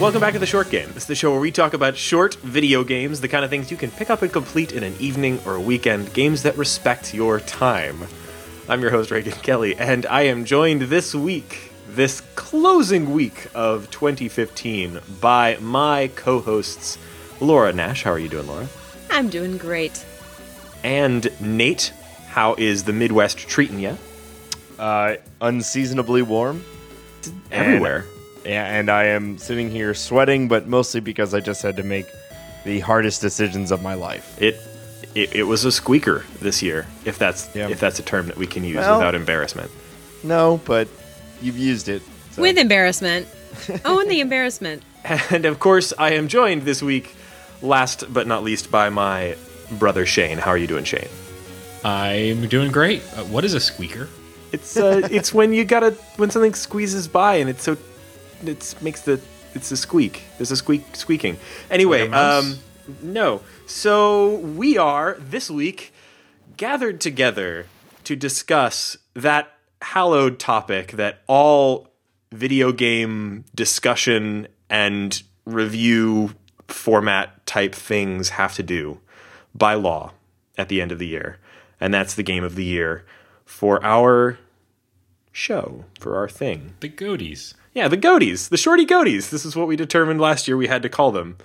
Welcome back to the Short Game. It's the show where we talk about short video games, the kind of things you can pick up and complete in an evening or a weekend, games that respect your time. I'm your host, Reagan Kelly, and I am joined this week, this closing week of 2015, by my co hosts, Laura Nash. How are you doing, Laura? I'm doing great. And Nate. How is the Midwest treating you? Uh, unseasonably warm. Everywhere. Yeah, and I am sitting here sweating, but mostly because I just had to make the hardest decisions of my life. It, it it was a squeaker this year, if that's Yeah. if that's a term that we can use Well- without embarrassment. No, but you've used it. so- With embarrassment. Oh, and the embarrassment. And of course, I am joined this week, last but not least, by my brother Shane. How are you doing, Shane? I'm doing great. Uh, what is a squeaker? It's uh, it's when you gotta when something squeezes by and it's so it makes the it's a squeak. There's a squeak squeaking. Anyway, um, no. So we are this week gathered together to discuss that hallowed topic that all video game discussion and review format type things have to do by law at the end of the year. And that's the game of the year for our show, for our thing. The goaties. Yeah, the goaties, the shorty goaties. This is what we determined last year we had to call them.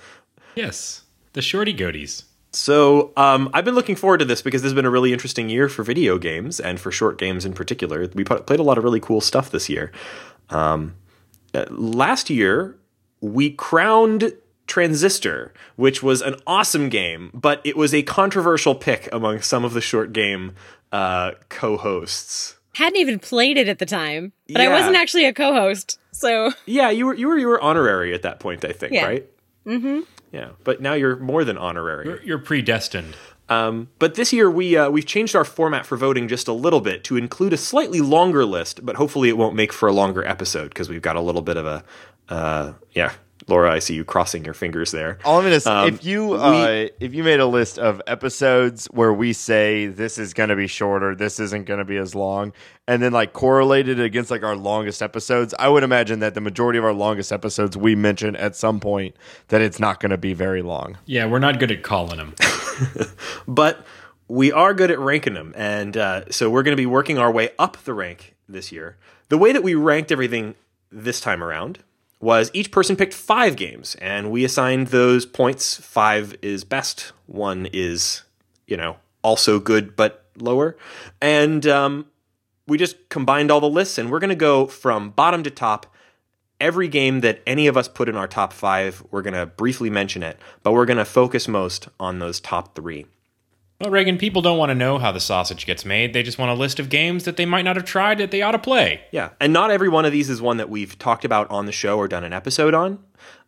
Yes, the shorty goaties. So um, I've been looking forward to this because this has been a really interesting year for video games and for short games in particular. We played a lot of really cool stuff this year. Um, uh, last year, we crowned Transistor, which was an awesome game, but it was a controversial pick among some of the short game uh, co-hosts. Hadn't even played it at the time, but I wasn't actually a co-host. So Yeah, you were you were you were honorary at that point, I think, Yeah. right? Mm-hmm. Yeah, but now you're more than honorary. You're, you're predestined. Um, but this year we uh, we've changed our format for voting just a little bit to include a slightly longer list, but hopefully it won't make for a longer episode because we've got a little bit of a uh, yeah. Laura, I see you crossing your fingers there. All I'm gonna say, Um, if you uh, if you made a list of episodes where we say this is gonna be shorter, this isn't gonna be as long, and then like correlated against like our longest episodes, I would imagine that the majority of our longest episodes we mention at some point that it's not gonna be very long. Yeah, we're not good at calling them. but we are good at ranking them, and uh, so we're going to be working our way up the rank this year. The way that we ranked everything this time around was each person picked five games, and we assigned those points. Five is best, one is, you know, also good but lower, and um, we just combined all the lists, and we're going to go from bottom to top. Every game that any of us put in our top five, we're going to briefly mention it, but we're going to focus most on those top three. Well, Reagan, people don't want to know how the sausage gets made. They just want a list of games that they might not have tried that they ought to play. Yeah, and not every one of these is one that we've talked about on the show or done an episode on.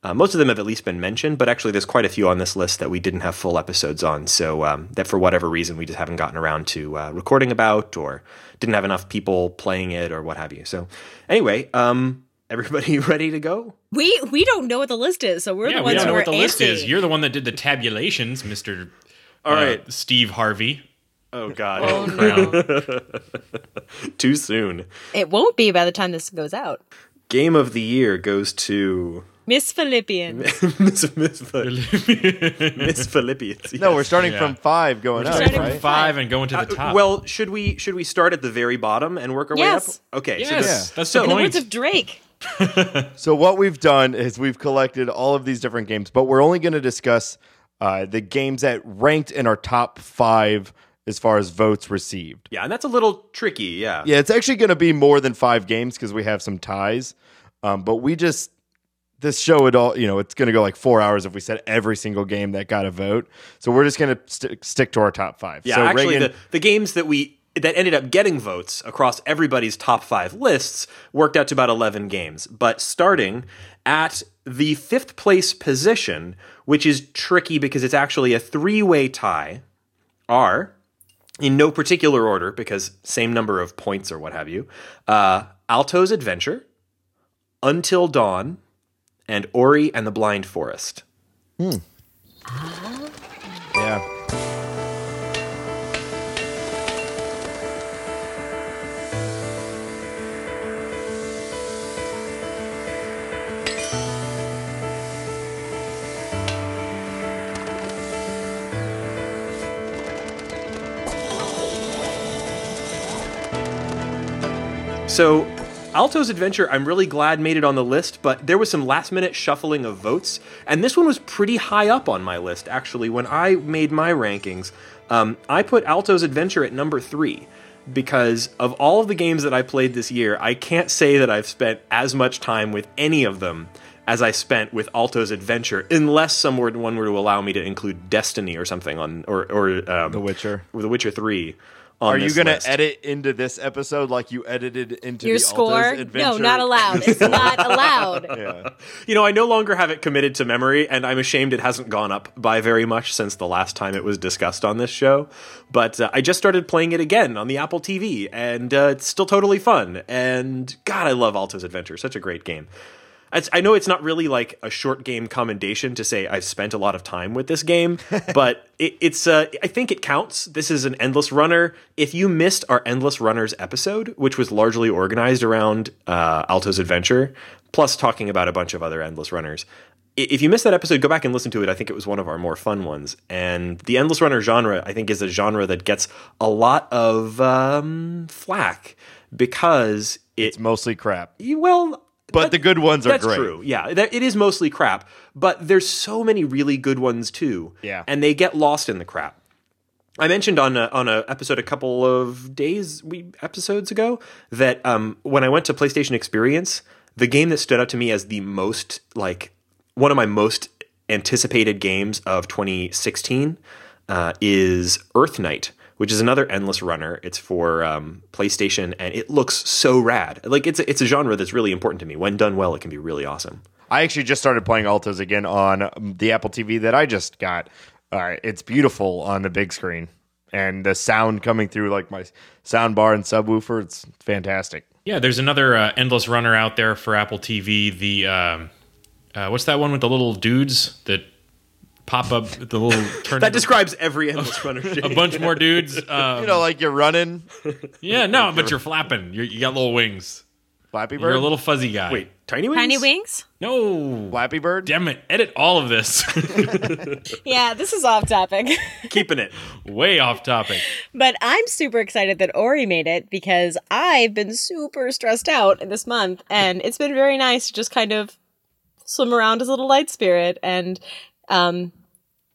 Uh, most of them have at least been mentioned, but actually, there's quite a few on this list that we didn't have full episodes on. So um, that for whatever reason we just haven't gotten around to uh, recording about, or didn't have enough people playing it, or what have you. So anyway, um, everybody ready to go? we we don't know what the list is, so we're yeah, the we ones don't know who what are the list antsy. is. You're the one that did the tabulations, Mister. All right. Steve Harvey. Oh God, Oh no, too soon. it won't be by the time this goes out. Game of the year goes to Miss Philippian. Miss Miss, Miss Philippians. No, we're starting Yeah. from five going up, starting right? from Five and going to the Uh, top. well, should we should we start at the very bottom and work our Yes. way up? Okay. yes, So the, that's so- the In the words of Drake. So what we've done is we've collected all of these different games, but we're only going to discuss uh, the games that ranked in our top five as far as votes received. yeah, and that's a little tricky. Yeah. Yeah, it's actually going to be more than five games because we have some ties. Um, but we just this show it all you know it's going to go like four hours if we said every single game that got a vote. So we're just going to st- stick to our top five. Yeah, so actually, Reagan, the, the games that we that ended up getting votes across everybody's top five lists worked out to about eleven games. But starting at the fifth place position, which is tricky because it's actually a three way tie, are in no particular order because same number of points or what have you. Uh, Alto's Adventure, Until Dawn, and Ori and the Blind Forest. yeah. So, Alto's Adventure, I'm really glad made it on the list, but there was some last minute shuffling of votes, and this one was pretty high up on my list, actually. When I made my rankings, um, I put Alto's Adventure at number three because of all of the games that I played this year, I can't say that I've spent as much time with any of them as I spent with Alto's Adventure, unless someone one were to allow me to include Destiny or something on, or or um, The Witcher. or The Witcher Three. On Are you going to edit into this episode like you edited into Your the score? Alto's Adventure? No, not allowed. It's not allowed. Yeah. You know, I no longer have it committed to memory, and I'm ashamed it hasn't gone up by very much since the last time it was discussed on this show. But uh, I just started playing it again on the Apple TV, and uh, it's still totally fun. And God, I love Alto's Adventure. Such a great game. I know it's not really like a short game commendation to say I've spent a lot of time with this game, but it, it's uh, I think it counts. This is an endless runner. If you missed our endless runners episode, which was largely organized around uh, Alto's Adventure, plus talking about a bunch of other endless runners, if you missed that episode, go back and listen to it. I think it was one of our more fun ones. And the endless runner genre, I think, is a genre that gets a lot of um, flack because it It's mostly crap. well. But the good ones are great. that's great. true. Yeah, that, it is mostly crap, but there's so many really good ones too. Yeah. and they get lost in the crap. I mentioned on a, on a episode a couple of days we episodes ago that um, when I went to PlayStation Experience, the game that stood out to me as the most like one of my most anticipated games of 2016 uh, is EarthNight, which is another endless runner. It's for um, PlayStation, and it looks so rad. Like it's a, it's a genre that's really important to me. When done well, it can be really awesome. I actually just started playing Altos again on um, the Apple TV that I just got. All right, it's beautiful on the big screen, and the sound coming through like my sound bar and subwoofer. It's fantastic. Yeah, there's another uh, endless runner out there for Apple TV. The um, uh, what's that one with the little dudes that pop up? The little turn That into describes every endless runner. a bunch more dudes. Um, You know, like you're running yeah, no, but you're flapping. You're, you got little wings. Flappy Bird. You're a little fuzzy guy. Wait, tiny wings. Tiny wings? no, Flappy Bird. damn it! Edit all of this. Yeah, this is off topic. keeping it. Way off topic. but I'm super excited that Ori made it because I've been super stressed out this month and it's been very nice to just kind of swim around as a little light spirit and um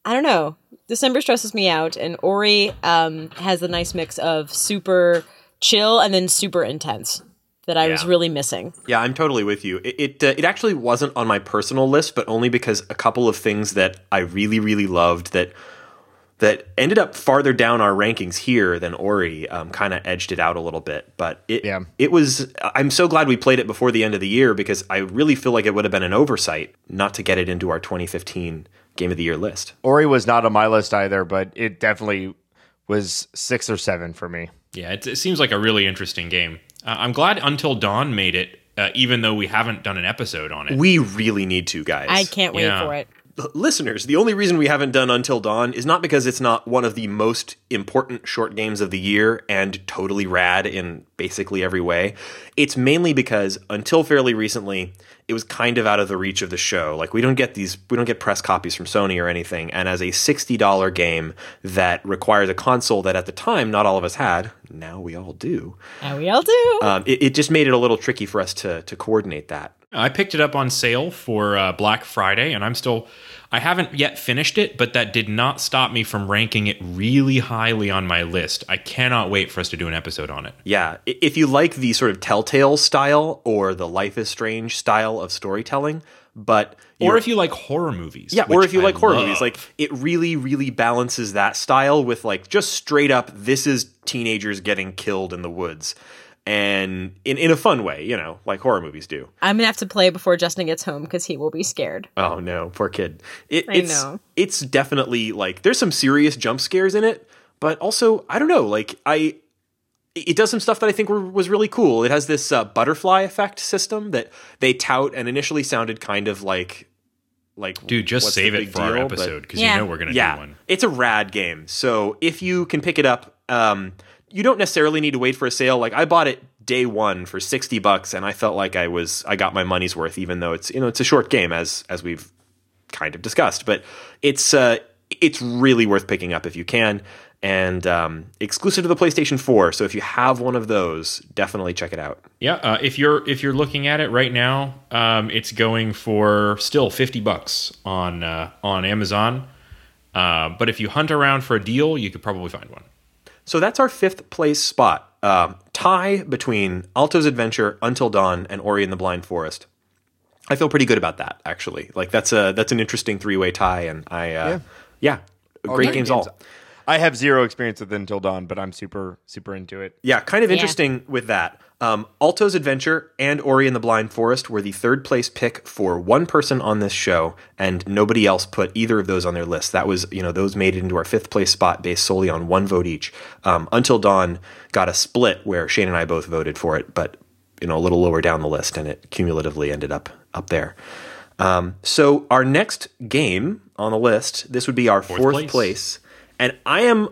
I don't know. December stresses me out and Ori um has a nice mix of super chill and then super intense that I was really missing. Yeah, I'm totally with you. It it, uh, it actually wasn't on my personal list, but only because a couple of things that I really really loved that that ended up farther down our rankings here than Ori um, kind of edged it out a little bit. But it Yeah. it was. I'm so glad we played it before the end of the year because I really feel like it would have been an oversight not to get it into our 2015 Game of the Year list. Ori was not on my list either, but it definitely was six or seven for me. Yeah, it, it seems like a really interesting game. Uh, I'm glad Until Dawn made it, uh, even though we haven't done an episode on it. We really need to, guys. I can't wait Yeah. for it. Listeners, the only reason we haven't done Until Dawn is not because it's not one of the most important short games of the year and totally rad in basically every way. It's mainly because until fairly recently, it was kind of out of the reach of the show. Like we don't get these we don't get press copies from Sony or anything. And as a $60 game that requires a console that at the time not all of us had, now we all do. Now we all do. Um, it, it just made it a little tricky for us to to coordinate that. I picked it up on sale for uh, Black Friday, and I'm still. I haven't yet finished it, but that did not stop me from ranking it really highly on my list. I cannot wait for us to do an episode on it. Yeah, if you like the sort of Telltale style or the Life is Strange style of storytelling, but Or if you like horror movies. yeah, or if you I like horror love. movies, like it really, really balances that style with like just straight up, this is teenagers getting killed in the woods, and in in a fun way, you know, like horror movies do. I'm gonna have to play before Justin gets home because he will be scared. Oh no, poor kid. It, I it's know. it's definitely like there's some serious jump scares in it, but also I don't know, like I it does some stuff that I think were, was really cool. It has this uh, butterfly effect system that they tout and initially sounded kind of like like dude, just save it for our deal, but- episode because Yeah. you know we're gonna yeah, do one. it's a rad game. So if you can pick it up, um, you don't necessarily need to wait for a sale. Like I bought it day one for sixty bucks, and I felt like I was I got my money's worth, even though it's you know it's a short game as as we've kind of discussed. But it's uh, it's really worth picking up if you can. and um, exclusive to the PlayStation 4. So if you have one of those, definitely check it out. Yeah, uh, if you're if you're looking at it right now, um, it's going for still fifty bucks on uh, on Amazon. Uh, but if you hunt around for a deal, you could probably find one. So that's our fifth place spot. Um, tie between Alto's Adventure, Until Dawn, and Ori and the Blind Forest. I feel pretty good about that, actually. Like that's a that's an interesting three way tie, and I uh, yeah, great great games, games. all. I have zero experience with Until Dawn, but I'm super super into it. Yeah, kind of Yeah. interesting with that. Um, Alto's Adventure and Ori and the Blind Forest were the third place pick for one person on this show, and nobody else put either of those on their list. That was, you know, those made it into our fifth place spot based solely on one vote each. Um, Until Dawn got a split where Shane and I both voted for it, but you know, a little lower down the list, and it cumulatively ended up up there. Um, so our next game on the list, this would be our fourth, place. place, and I am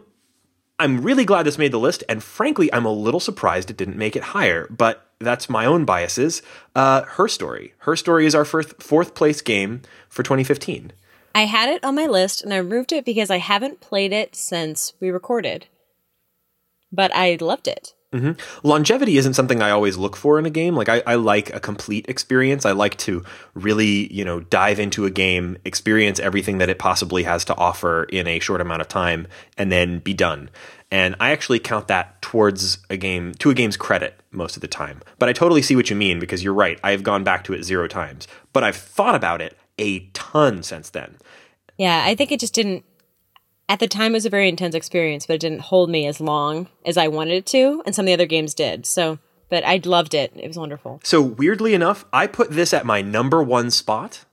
I'm really glad this made the list, and frankly, I'm a little surprised it didn't make it higher. But that's my own biases. Uh, Her story. Her story is our first fourth place game for 2015. I had it on my list and I removed it because I haven't played it since we recorded. But I loved it. Mm-hmm. Longevity isn't something I always look for in a game. Like I, I like a complete experience. I like to really, you know, dive into a game, experience everything that it possibly has to offer in a short amount of time, and then be done. And I actually count that towards a game to a game's credit most of the time. But I totally see what you mean because you're right. I've gone back to it zero times, but I've thought about it a ton since then. Yeah, I think it just didn't. At the time, it was a very intense experience, but it didn't hold me as long as I wanted it to, and some of the other games did. So, but I loved it. It was wonderful. So weirdly enough, I put this at my number one spot.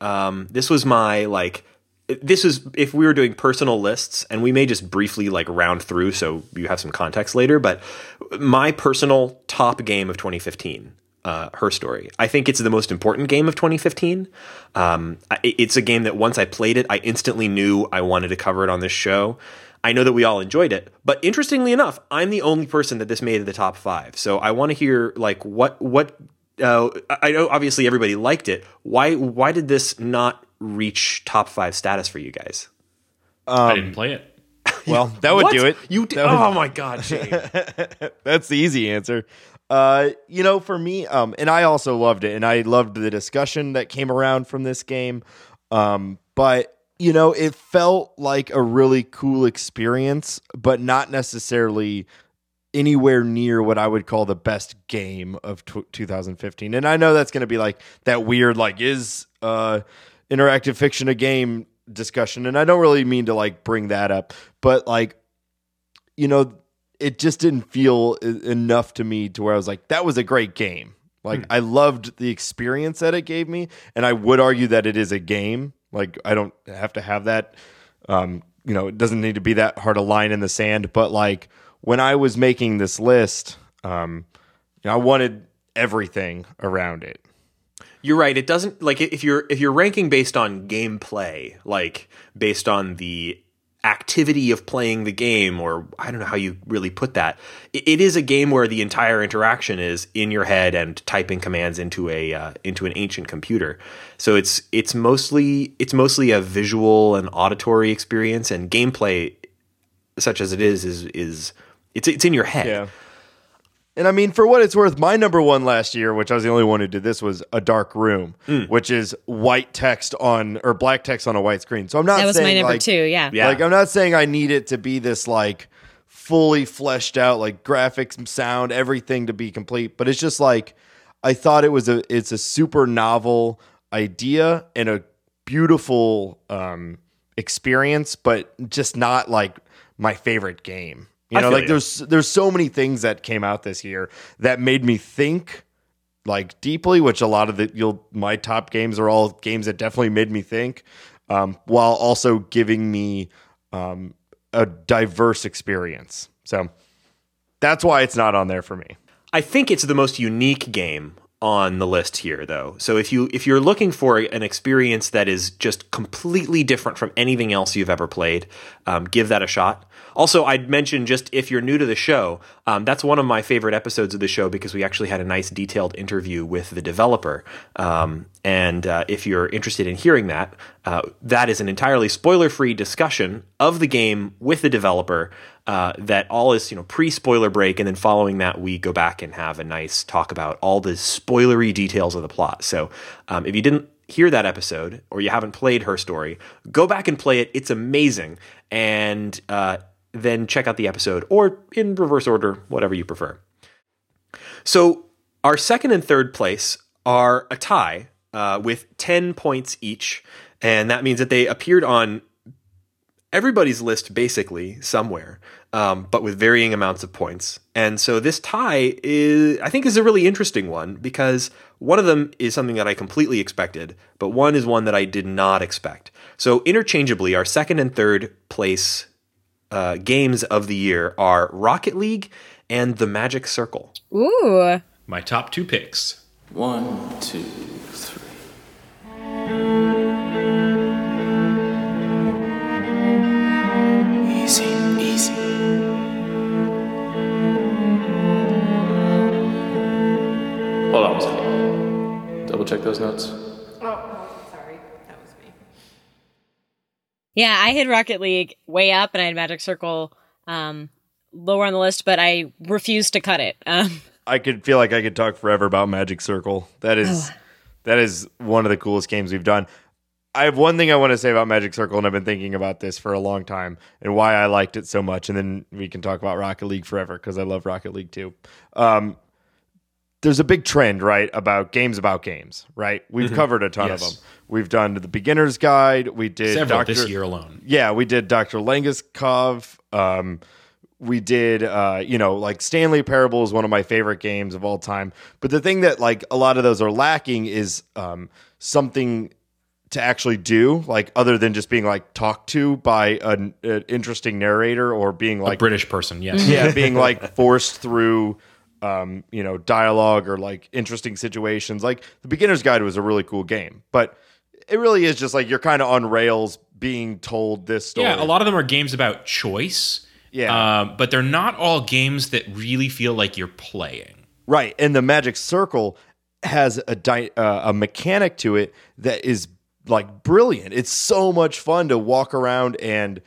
Um, this was my like. This is if we were doing personal lists, and we may just briefly like round through, so you have some context later. But my personal top game of 2015, uh, her story. I think it's the most important game of 2015. Um, it's a game that once I played it, I instantly knew I wanted to cover it on this show. I know that we all enjoyed it, but interestingly enough, I'm the only person that this made the top five. So I want to hear like what what. Uh, I know obviously everybody liked it. Why why did this not reach top five status for you guys? I didn't play it. Well, that would What? do it. You did? Would- Oh my god, Shane. That's the easy answer. Uh, you know, for me, um, and I also loved it, and I loved the discussion that came around from this game. Um, but you know, it felt like a really cool experience, but not necessarily anywhere near what I would call the best game of tw 2015. And I know that's going to be like that weird, like, is uh, interactive fiction a game discussion. And I don't really mean to like bring that up, but like, you know, it just didn't feel enough to me to where I was like, that was a great game. Like, I loved the experience that it gave me. And I would argue that it is a game. Like, I don't have to have that. Um, you know, it doesn't need to be that hard a line in the sand. But like, when I was making this list, um, you know, I wanted everything around it. You're right. It doesn't like if you're if you're ranking based on gameplay, like based on the activity of playing the game, or I don't know how you really put that. It, is a game where the entire interaction is in your head and typing commands into a uh, into an ancient computer. So it's it's mostly it's mostly a visual and auditory experience, and gameplay, such as it is, is is it's it's in your head. Yeah. And I mean, for what it's worth, my number one last year, which I was the only one who did this, was a dark room, which is white text on or black text on a white screen. So I'm not That was saying my number like, two. Yeah. Yeah. Like I'm not saying I need it to be this like fully fleshed out, like graphics, sound, everything to be complete. But it's just like I thought it was a it's a super novel idea and a beautiful um experience, but just not like my favorite game. You know, like you. there's there's so many things that came out this year that made me think like deeply, which a lot of the you'll my top games are all games that definitely made me think, um, while also giving me um, a diverse experience. So that's why it's not on there for me. I think it's the most unique game on the list here though. So if you if you're looking for an experience that is just completely different from anything else you've ever played, um, give that a shot. Also, I'd mention just if you're new to the show, um, that's one of my favorite episodes of the show because we actually had a nice detailed interview with the developer. Um, and uh, if you're interested in hearing that, Uh, that is an entirely spoiler-free discussion of the game with the developer. Uh, that all is you know pre-spoiler break, and then following that, we go back and have a nice talk about all the spoilery details of the plot. So, um, if you didn't hear that episode or you haven't played her story, go back and play it. It's amazing, and uh, then check out the episode or in reverse order, whatever you prefer. So, our second and third place are a tie uh, with 10 points each. And that means that they appeared on everybody's list basically somewhere, um, but with varying amounts of points. And so this tie is, I think, is a really interesting one because one of them is something that I completely expected, but one is one that I did not expect. So interchangeably, our second and third place uh, games of the year are Rocket League and The Magic Circle. Ooh. My top two picks. One, two, three. Double check those notes. Oh, sorry. That was me. Yeah, I had Rocket League way up, and I had Magic Circle um, lower on the list, but I refused to cut it. Um, I could feel like I could talk forever about Magic Circle. That is that is one of the coolest games we've done. I have one thing I want to say about Magic Circle, and I've been thinking about this for a long time and why I liked it so much. And then we can talk about Rocket League forever because I love Rocket League too. Um, there's a big trend, right, about games about games, right? We've covered a ton Yes. of them. We've done the beginner's guide. We did Several Dr. this year alone. Yeah, we did Dr. Langeskov. Um, we did, uh, you know, like Stanley Parable is one of my favorite games of all time. But the thing that like a lot of those are lacking is um, something to actually do, like other than just being like talked to by an, an interesting narrator or being like A British person, yes. yeah, being like forced through um, you know, dialogue or like interesting situations. Like the beginner's guide was a really cool game, but it really is just like you're kind of on rails being told this story. Yeah, a lot of them are games about choice. Yeah. Um, but they're not all games that really feel like you're playing. Right, and the Magic Circle has a di- uh, a mechanic to it that is like brilliant. It's so much fun to walk around and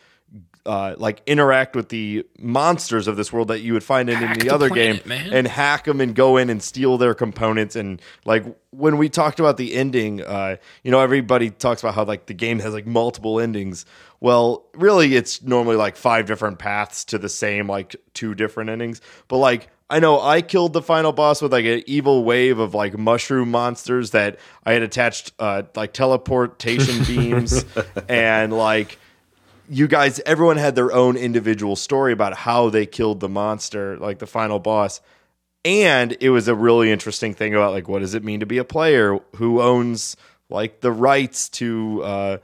uh, like interact with the monsters of this world that you would find in Hack any the other planet, game, man. and hack them and go in and steal their components. And like when we talked about the ending, uh, you know, everybody talks about how like the game has like multiple endings. Well, really, it's normally like five different paths to the same like two different endings. But like I know I killed the final boss with like an evil wave of like mushroom monsters that I had attached uh, like teleportation beams and like you guys everyone had their own individual story about how they killed the monster like the final boss. And it was a really interesting thing about like what does it mean to be a player? Who owns like the rights to uh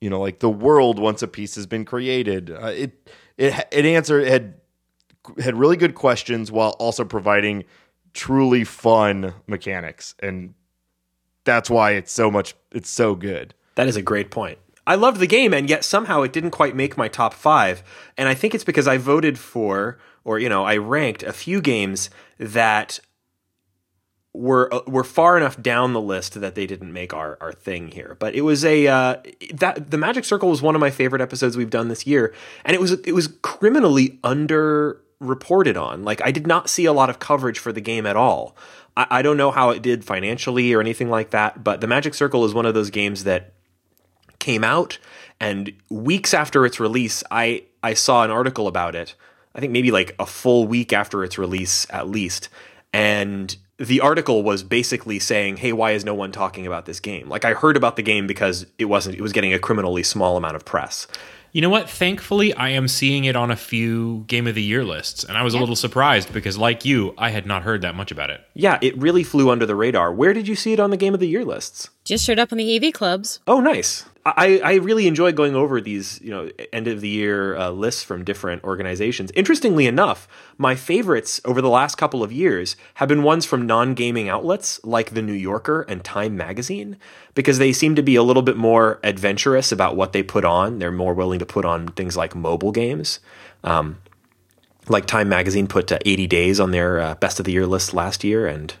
you know like the world once a piece has been created? Uh, it it it answered had had really good questions while also providing truly fun mechanics. And that's why it's so much it's so good. That is a great point. I loved the game, and yet somehow it didn't quite make my top five. And I think it's because I voted for, or you know, I ranked a few games that were uh, were far enough down the list that they didn't make our, our thing here. But it was a uh, that the Magic Circle was one of my favorite episodes we've done this year, and it was it was criminally under reported on. Like I did not see a lot of coverage for the game at all. I, I don't know how it did financially or anything like that, but the Magic Circle is one of those games that came out and weeks after its release I I saw an article about it. I think maybe like a full week after its release at least. And the article was basically saying, "Hey, why is no one talking about this game?" Like I heard about the game because it wasn't it was getting a criminally small amount of press. You know what? Thankfully, I am seeing it on a few Game of the Year lists, and I was a little surprised because, like you, I had not heard that much about it. Yeah, it really flew under the radar. Where did you see it on the game of the year lists? just showed up on the AV clubs. Oh, nice. I, I really enjoy going over these, you know, end of the year uh, lists from different organizations. Interestingly enough, my favorites over the last couple of years have been ones from non-gaming outlets like The New Yorker and Time Magazine because they seem to be a little bit more adventurous about what they put on. They're more willing to put on things like mobile games. Um, like Time Magazine put uh, 80 Days on their uh, best of the year list last year, and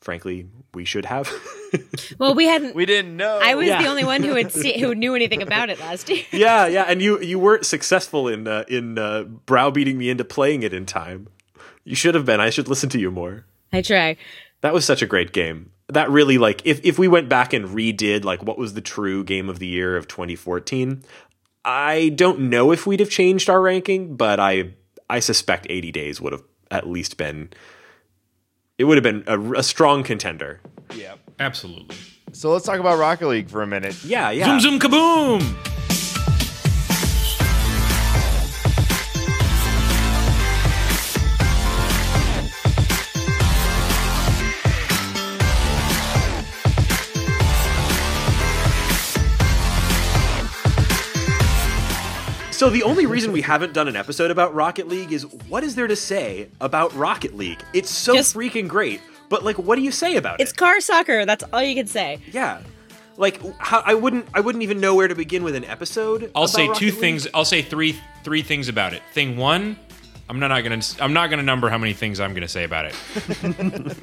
frankly, we should have. Well, we hadn't. We didn't know. I was Yeah. the only one who had see, who knew anything about it last year. yeah, yeah, and you you weren't successful in uh, in uh, browbeating me into playing it in time. You should have been. I should listen to you more. I try. That was such a great game. That really like if if we went back and redid like what was the true game of the year of 2014, I don't know if we'd have changed our ranking, but I I suspect 80 days would have at least been it would have been a, a strong contender. Yeah. Absolutely. So let's talk about Rocket League for a minute. Yeah, yeah. Zoom zoom kaboom. So the only reason we haven't done an episode about Rocket League is what is there to say about Rocket League? It's so Just- freaking great. But like what do you say about It's it? It's car soccer. That's all you can say. Yeah. Like how, I wouldn't I wouldn't even know where to begin with an episode. I'll about say Rocket two League. things. I'll say three three things about it. Thing one, I'm not, not gonna I'm not gonna number how many things I'm gonna say about it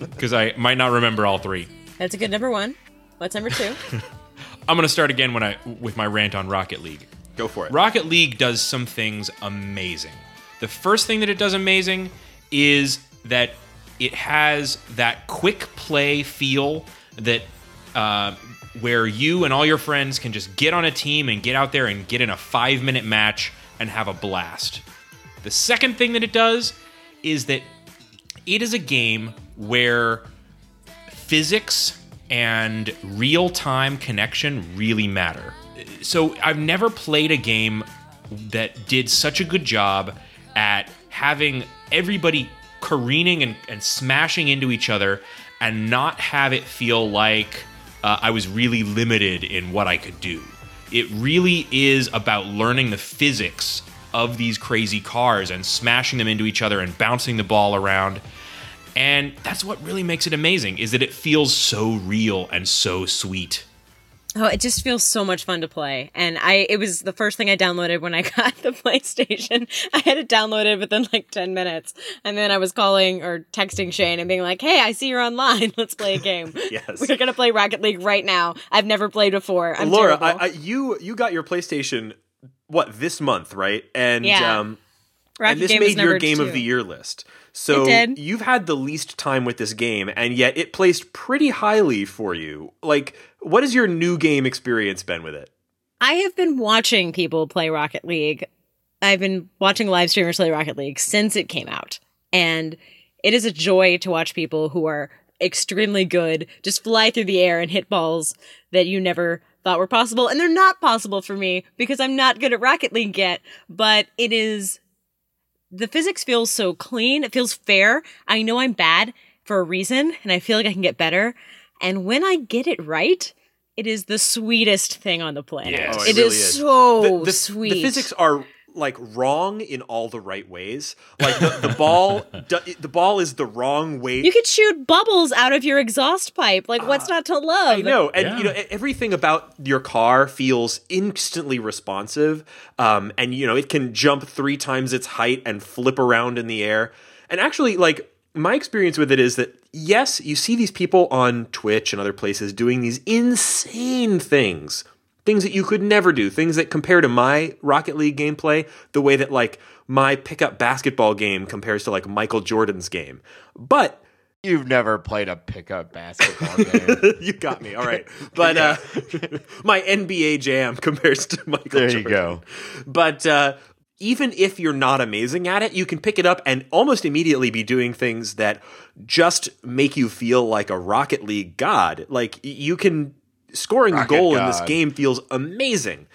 because I might not remember all three. That's a good number one. What's number two? I'm gonna start again when I with my rant on Rocket League. Go for it. Rocket League does some things amazing. The first thing that it does amazing is that it has that quick play feel that uh, where you and all your friends can just get on a team and get out there and get in a five minute match and have a blast. The second thing that it does is that it is a game where physics and real time connection really matter. So I've never played a game that did such a good job at having everybody careening and, and smashing into each other and not have it feel like uh, I was really limited in what I could do. It really is about learning the physics of these crazy cars and smashing them into each other and bouncing the ball around. And that's what really makes it amazing is that it feels so real and so sweet. Oh, it just feels so much fun to play. And I it was the first thing I downloaded when I got the PlayStation. I had it downloaded within like 10 minutes. And then I was calling or texting Shane and being like, "Hey, I see you're online. Let's play a game." Yes. We're going to play Rocket League right now. I've never played before. I'm Laura. I, I, you you got your PlayStation what this month, right? And Yeah. um Rocket and this made your game two. of the year list. So you've had the least time with this game, and yet it placed pretty highly for you. Like, what has your new game experience been with it? I have been watching people play Rocket League. I've been watching live streamers play Rocket League since it came out. And it is a joy to watch people who are extremely good just fly through the air and hit balls that you never thought were possible. And they're not possible for me because I'm not good at Rocket League yet, but it is the physics feels so clean. It feels fair. I know I'm bad for a reason and I feel like I can get better. And when I get it right, it is the sweetest thing on the planet. Yes. Oh, it really is, so the, the, sweet. The physics are like wrong in all the right ways. Like the, the ball, do- the ball is the wrong way. You could shoot bubbles out of your exhaust pipe. Like, what's not to love? I know, and Yeah. you know everything about your car feels instantly responsive, um, and you know it can jump three times its height and flip around in the air. And actually, like my experience with it is that yes, you see these people on Twitch and other places doing these insane things, things that you could never do, things that compare to my Rocket League gameplay the way that like my pickup basketball game compares to like Michael Jordan's game, but. You've never played a pickup basketball game. you got me. All right. But uh, my NBA jam compares to Michael There you go. But uh, even if you're not amazing at it, you can pick it up and almost immediately be doing things that just make you feel like a Rocket League god. Like you can scoring a Rocket goal in this game feels amazing.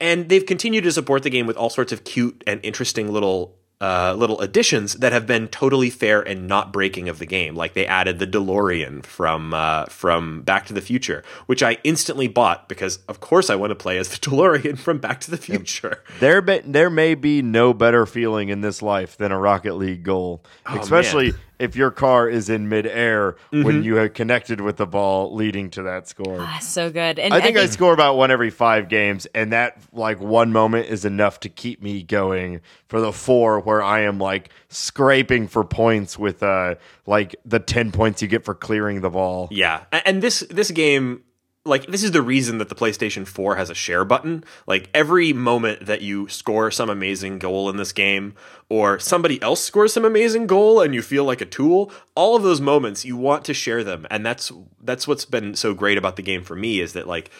And they've continued to support the game with all sorts of cute and interesting little uh, little additions that have been totally fair and not breaking of the game. Like they added the DeLorean from uh, from Back to the Future, which I instantly bought because, of course, I want to play as the DeLorean from Back to the Future. There, be, there may be no better feeling in this life than a Rocket League goal, especially if your car is in midair Mm-hmm. when you have connected with the ball, leading to that score. Ah, so good. And I think I score about one every five games, and that like one moment is enough to keep me going for the four where I am like scraping for points with uh like the ten points you get for clearing the ball. Yeah, and this this game, like this is the reason that the PlayStation 4 has a share button. Like every moment that you score some amazing goal in this game, or somebody else scores some amazing goal, and you feel like a tool, all of those moments you want to share them, and that's that's what's been so great about the game for me is that like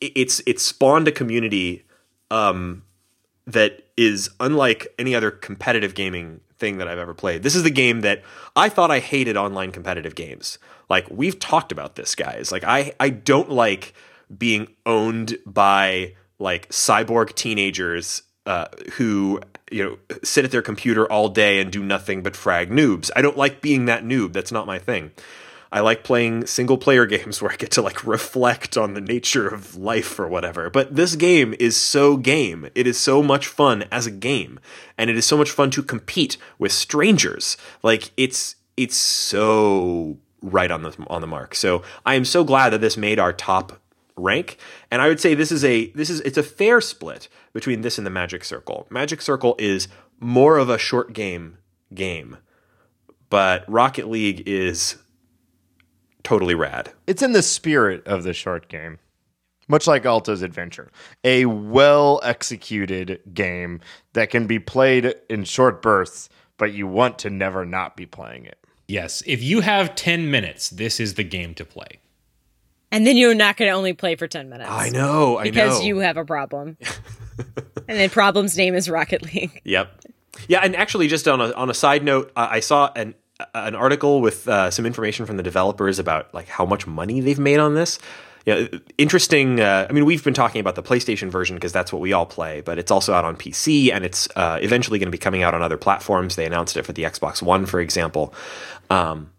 it's it's spawned a community um, that is unlike any other competitive gaming thing that I've ever played. This is the game that I thought I hated online competitive games. Like we've talked about this, guys. Like I I don't like being owned by like cyborg teenagers uh, who you know sit at their computer all day and do nothing but frag noobs. I don't like being that noob. That's not my thing. I like playing single player games where I get to like reflect on the nature of life or whatever. But this game is so game. It is so much fun as a game. And it is so much fun to compete with strangers. Like it's it's so right on the on the mark. So I am so glad that this made our top rank. And I would say this is a this is it's a fair split between this and the Magic Circle. Magic Circle is more of a short game game. But Rocket League is totally rad. It's in the spirit of the short game. Much like Alto's Adventure, a well executed game that can be played in short bursts, but you want to never not be playing it. Yes, if you have 10 minutes, this is the game to play. and then you're not going to only play for 10 minutes. I know, I Because know. you have a problem. and the problem's name is Rocket League. Yep. Yeah, and actually, just on a on a side note, uh, I saw an an article with uh, some information from the developers about like how much money they've made on this. Yeah, interesting. Uh, I mean, we've been talking about the PlayStation version because that's what we all play, but it's also out on PC and it's uh, eventually going to be coming out on other platforms. They announced it for the Xbox One, for example. Um,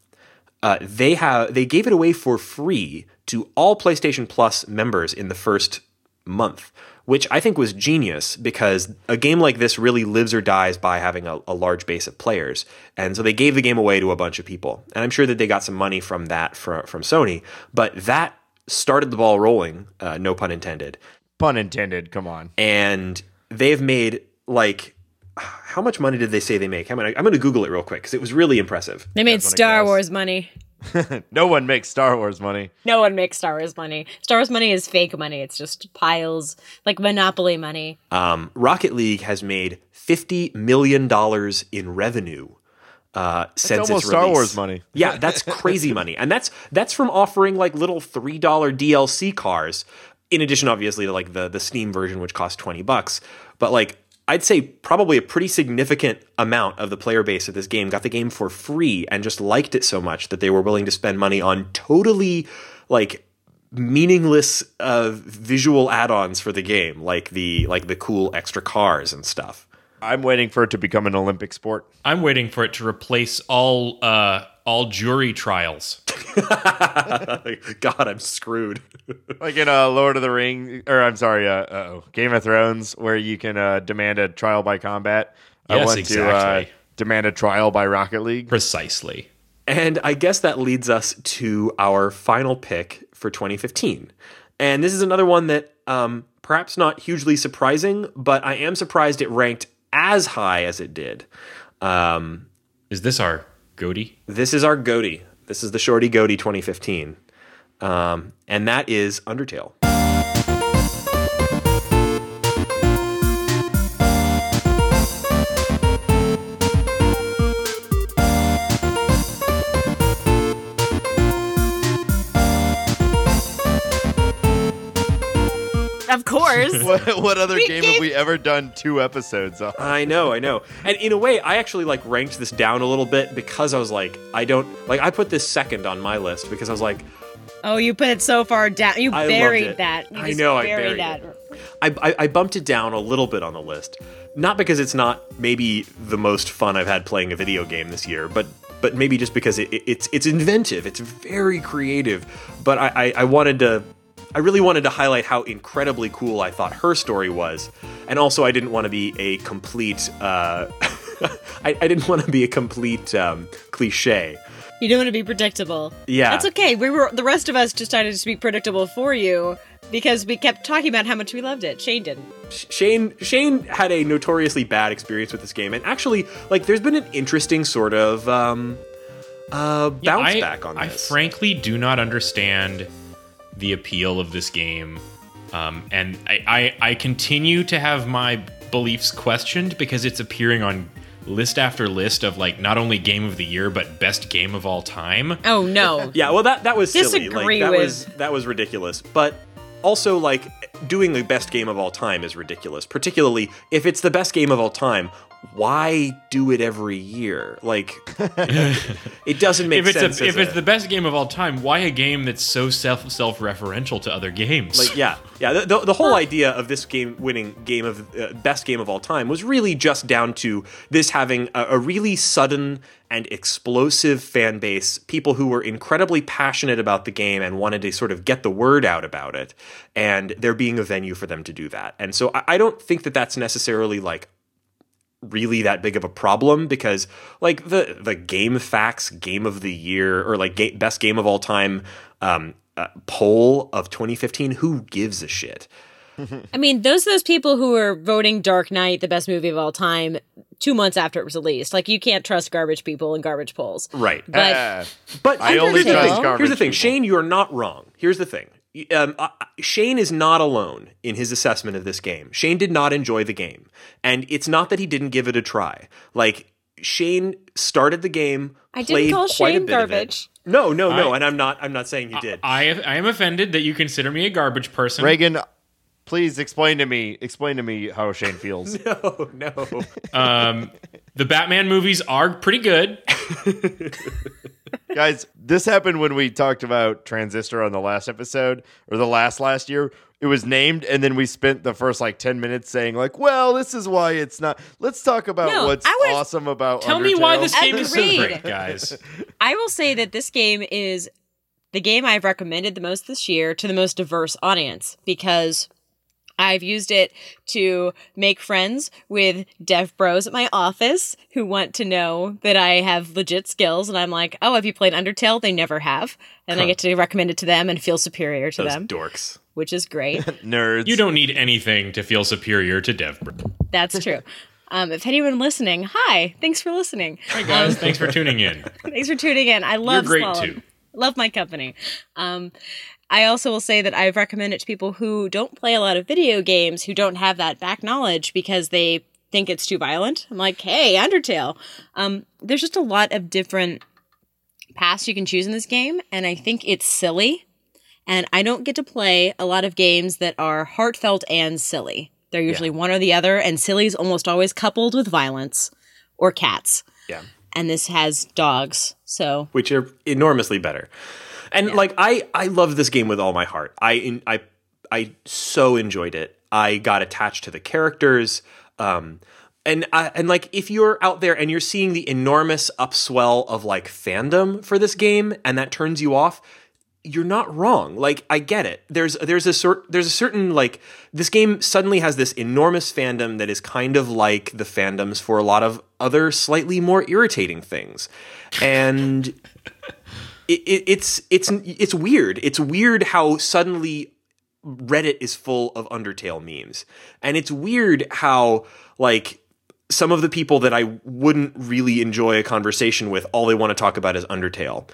uh, they have they gave it away for free to all PlayStation Plus members in the first month, which I think was genius because a game like this really lives or dies by having a, a large base of players, and so they gave the game away to a bunch of people, and I'm sure that they got some money from that from from Sony, but that started the ball rolling, uh, no pun intended, Pun intended, come on. and they've made like. How much money did they say they make? I'm gonna, I'm gonna Google it real quick because it was really impressive. They made That's what I Star. Wars money. No one makes Star Wars money. No one makes Star Wars money. Star Wars money is fake money. It's just piles like Monopoly money. um, Rocket League has made fifty million dollars in revenue uh, since almost its Star release. Wars money. Yeah, that's crazy money, and that's that's from offering like little three dollar DLC cars. In addition, obviously, to like the the Steam version, which costs twenty bucks. But like, I'd say probably a pretty significant amount of the player base of this game got the game for free and just liked it so much that they were willing to spend money on totally like meaningless uh, visual add-ons for the game, like the like the cool extra cars and stuff. I'm waiting for it to become an Olympic sport. I'm waiting for it to replace all uh, all jury trials. God, I'm screwed. Like in uh, Lord of the Ring, or I'm sorry, uh, uh-oh, Game of Thrones, where you can uh, demand a trial by combat. I Yes, want to uh, exactly. demand a trial by Rocket League. Precisely. And I guess that leads us to our final pick for 2015. And this is another one that um, perhaps not hugely surprising, but I am surprised it ranked as high as it did. Um, Is this our goatee? this is our Goaty. This is the Shorty Goaty 2015. Um, and that is Undertale. Of course. What, what other We game gave- have we ever done two episodes on? I know, I know. And in a way, I actually like ranked this down a little bit because I was like, I don't like I put this second on my list because I was like, oh, you put it so far down. You I loved buried it. that. You I just know, I buried buried that. it. I, I, I bumped it down a little bit on the list. Not because it's not maybe the most fun I've had playing a video game this year, but but maybe just because it, it- it's it's inventive. It's very creative. But I, I, I wanted to I really wanted to highlight how incredibly cool I thought her story was, and also I didn't want to be a complete uh, I, I didn't want to be a complete um, cliche. You don't want to be predictable. Yeah. That's okay. We were the rest of us decided to be predictable for you because we kept talking about how much we loved it. Shane didn't. Shane Shane had a notoriously bad experience with this game, and actually, like, there's been an interesting sort of um, uh, bounce Yeah, I, back on this. I frankly do not understand the appeal of this game, um, and I, I I continue to have my beliefs questioned because it's appearing on list after list of like not only game of the year but best game of all time. Oh no. yeah, well, that that was silly. Like, that with- was that was ridiculous, but. Also, like doing the best game of all time is ridiculous. Particularly if it's the best game of all time, why do it every year? Like, it doesn't make If it's sense. a, if it's the best game of all time, why a game that's so self self referential to other games? Like yeah, yeah. The, the, the whole idea of this game winning game of uh, best game of all time was really just down to this having a, a really sudden and explosive fan base, people who were incredibly passionate about the game and wanted to sort of get the word out about it, and there being a venue for them to do that. And so I, I don't think that that's necessarily like really that big of a problem because like the the GameFAQs game of the year or like ga- best game of all time um, uh, poll of 2015 who gives a shit I mean, those are those people who are voting Dark Knight the best movie of all time two months after it was released. Like you can't trust garbage people in garbage polls. right But Ah, but I here's only the trust thing. garbage here's the thing people. shane you're not wrong here's the thing um, uh, Shane is not alone in his assessment of this game. Shane did not enjoy the game, and it's not that he didn't give it a try. Like Shane started the game, I didn't call Shane bit of it. garbage. No, no, no, I- and I'm not. I'm not saying you did. I I am offended that you consider me a garbage person. Reagan, please explain to me. Explain to me how Shane feels. no, no. Um, the Batman movies are pretty good. Guys, this happened when we talked about Transistor on the last episode or the last last year. It was named, and then we spent the first like ten minutes saying like, "Well, this is why it's not." Let's talk about No, what's I was- awesome about. Tell me why this game is so Agreed. great, guys. I will say that this game is the game I've recommended the most this year to the most diverse audience because I've used it to make friends with dev bros at my office who want to know that I have legit skills. And I'm like, oh, have you played Undertale? They never have. And I get to recommend it to them and feel superior to Those them, dorks. which is great. nerds. You don't need anything to feel superior to Dev. Bros. That's true. Um, if anyone listening, hi, thanks for listening. Hi guys, thanks for tuning in. Thanks for tuning in. I love great, Slalom. too. Love my company. Um, I also will say that I've recommended it to people who don't play a lot of video games, who don't have that back knowledge because they think it's too violent. I'm like, hey, Undertale. Um, there's just a lot of different paths you can choose in this game, and I think it's silly. And I don't get to play a lot of games that are heartfelt and silly. They're usually one or the other, and silly is almost always coupled with violence or cats. Yeah. And this has dogs, so which are enormously better. And like I, I love this game with all my heart. I, I, I so enjoyed it. I got attached to the characters. Um, and I, and like if you're out there and you're seeing the enormous upswell of like fandom for this game, and that turns you off, you're not wrong. Like I get it. There's there's a sort there's a certain like this game suddenly has this enormous fandom that is kind of like the fandoms for a lot of other slightly more irritating things, and it, it, it's it's it's weird. It's weird how suddenly Reddit is full of Undertale memes, and it's weird how like some of the people that I wouldn't really enjoy a conversation with, all they want to talk about is Undertale.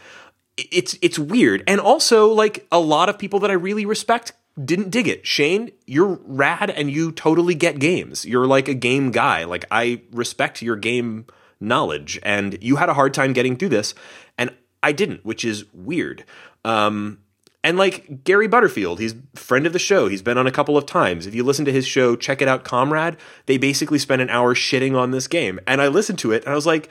It's it's weird, and also like a lot of people that I really respect didn't dig it. Shane, you're rad, and you totally get games. You're like a game guy. Like I respect your game knowledge, and you had a hard time getting through this, and I didn't, which is weird. Um, and like Gary Butterfield, he's friend of the show. He's been on a couple of times. If you listen to his show, check it out, Comrade. They basically spent an hour shitting on this game. And I listened to it and I was like,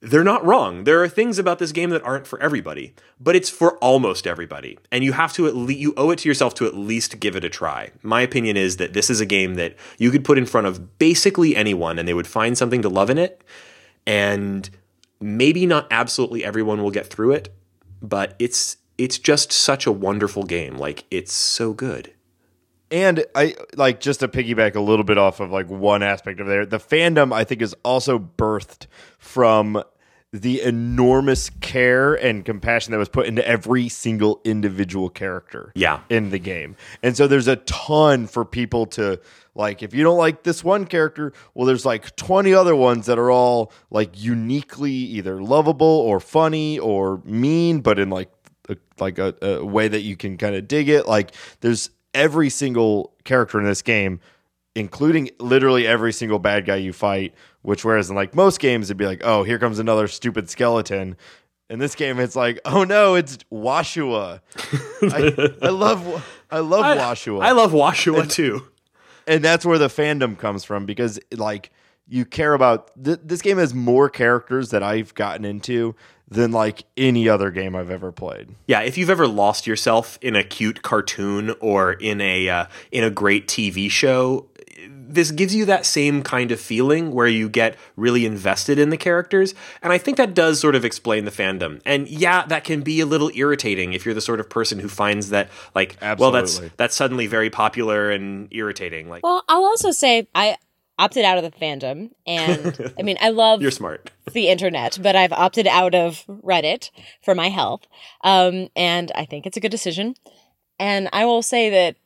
they're not wrong. There are things about this game that aren't for everybody, but it's for almost everybody. And you have to at least you owe it to yourself to at least give it a try. My opinion is that this is a game that you could put in front of basically anyone and they would find something to love in it. And maybe not absolutely everyone will get through it, but it's it's just such a wonderful game. Like it's so good. and I like just to piggyback a little bit off of like one aspect of there. The fandom I think is also birthed from the enormous care and compassion that was put into every single individual character Yeah. in the game. And so there's a ton for people to like if you don't like this one character, well there's like 20 other ones that are all like uniquely either lovable or funny or mean but in like a, like a, a way that you can kind of dig it. Like there's every single character in this game including literally every single bad guy you fight. Which, whereas in like most games, it'd be like, oh, here comes another stupid skeleton. In this game, it's like, oh no, it's Woshua. I, I love, I love I, Woshua, I love Woshua too. and that's where the fandom comes from because like you care about th- this game has more characters that I've gotten into than like any other game I've ever played. Yeah, if you've ever lost yourself in a cute cartoon or in a uh, in a great TV show, this gives you that same kind of feeling where you get really invested in the characters, and I think that does sort of explain the fandom. And yeah, that can be a little irritating if you're the sort of person who finds that like, well, that's that's suddenly very popular and irritating. Like, Well, I'll also say I opted out of the fandom, and I mean I love you're smart. the internet, but I've opted out of Reddit for my health, um, and I think it's a good decision. And I will say that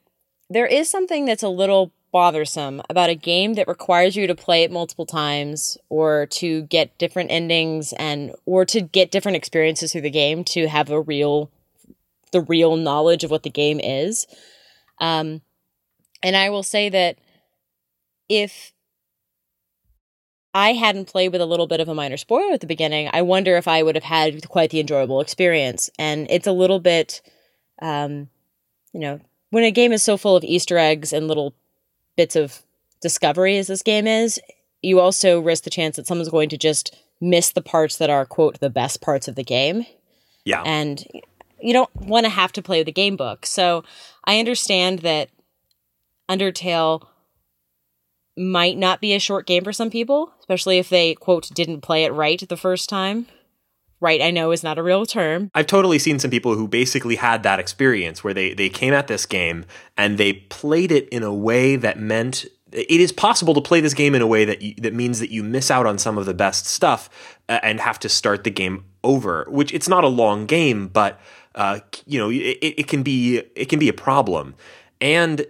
there is something that's a little bothersome about a game that requires you to play it multiple times or to get different endings and or to get different experiences through the game to have a real the real knowledge of what the game is. Um and i will say that if i hadn't played with a little bit of a minor spoiler at the beginning i wonder if i would have had quite the enjoyable experience. And it's a little bit um you know when a game is so full of easter eggs and little bits of discovery as this game is, you also risk the chance that someone's going to just miss the parts that are quote the best parts of the game Yeah, and you don't want to have to play the game book. So I understand that Undertale might not be a short game for some people, especially if they quote didn't play it right the first time. Right, I know is not a real term. I've totally seen some people who basically had that experience where they, they came at this game and they played it in a way that meant it is possible to play this game in a way that you, that means that you miss out on some of the best stuff uh, and have to start the game over. Which it's not a long game, but uh, you know it, it can be it can be a problem. And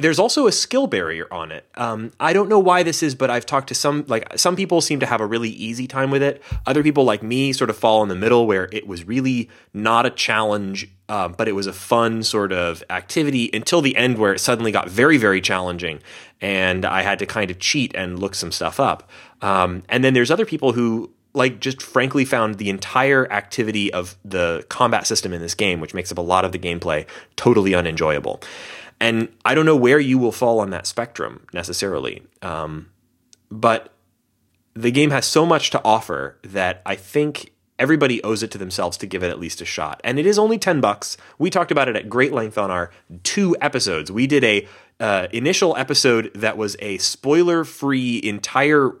there's also a skill barrier on it. Um, I don't know why this is, but I've talked to some like some people seem to have a really easy time with it. Other people like me sort of fall in the middle where it was really not a challenge, uh, but it was a fun sort of activity until the end where it suddenly got very very challenging, and I had to kind of cheat and look some stuff up. Um, and then there's other people who like just frankly found the entire activity of the combat system in this game, which makes up a lot of the gameplay, totally unenjoyable. And I don't know where you will fall on that spectrum necessarily. Um, but the game has so much to offer that I think everybody owes it to themselves to give it at least a shot. And it is only 10 bucks. We talked about it at great length on our two episodes. We did a uh, initial episode that was a spoiler-free entire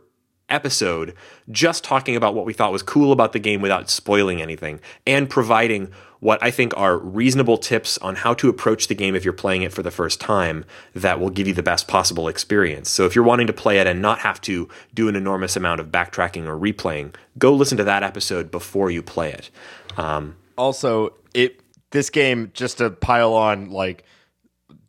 episode just talking about what we thought was cool about the game without spoiling anything and providing what I think are reasonable tips on how to approach the game if you're playing it for the first time that will give you the best possible experience. So if you're wanting to play it and not have to do an enormous amount of backtracking or replaying, go listen to that episode before you play it. Um, also it this game just to pile on like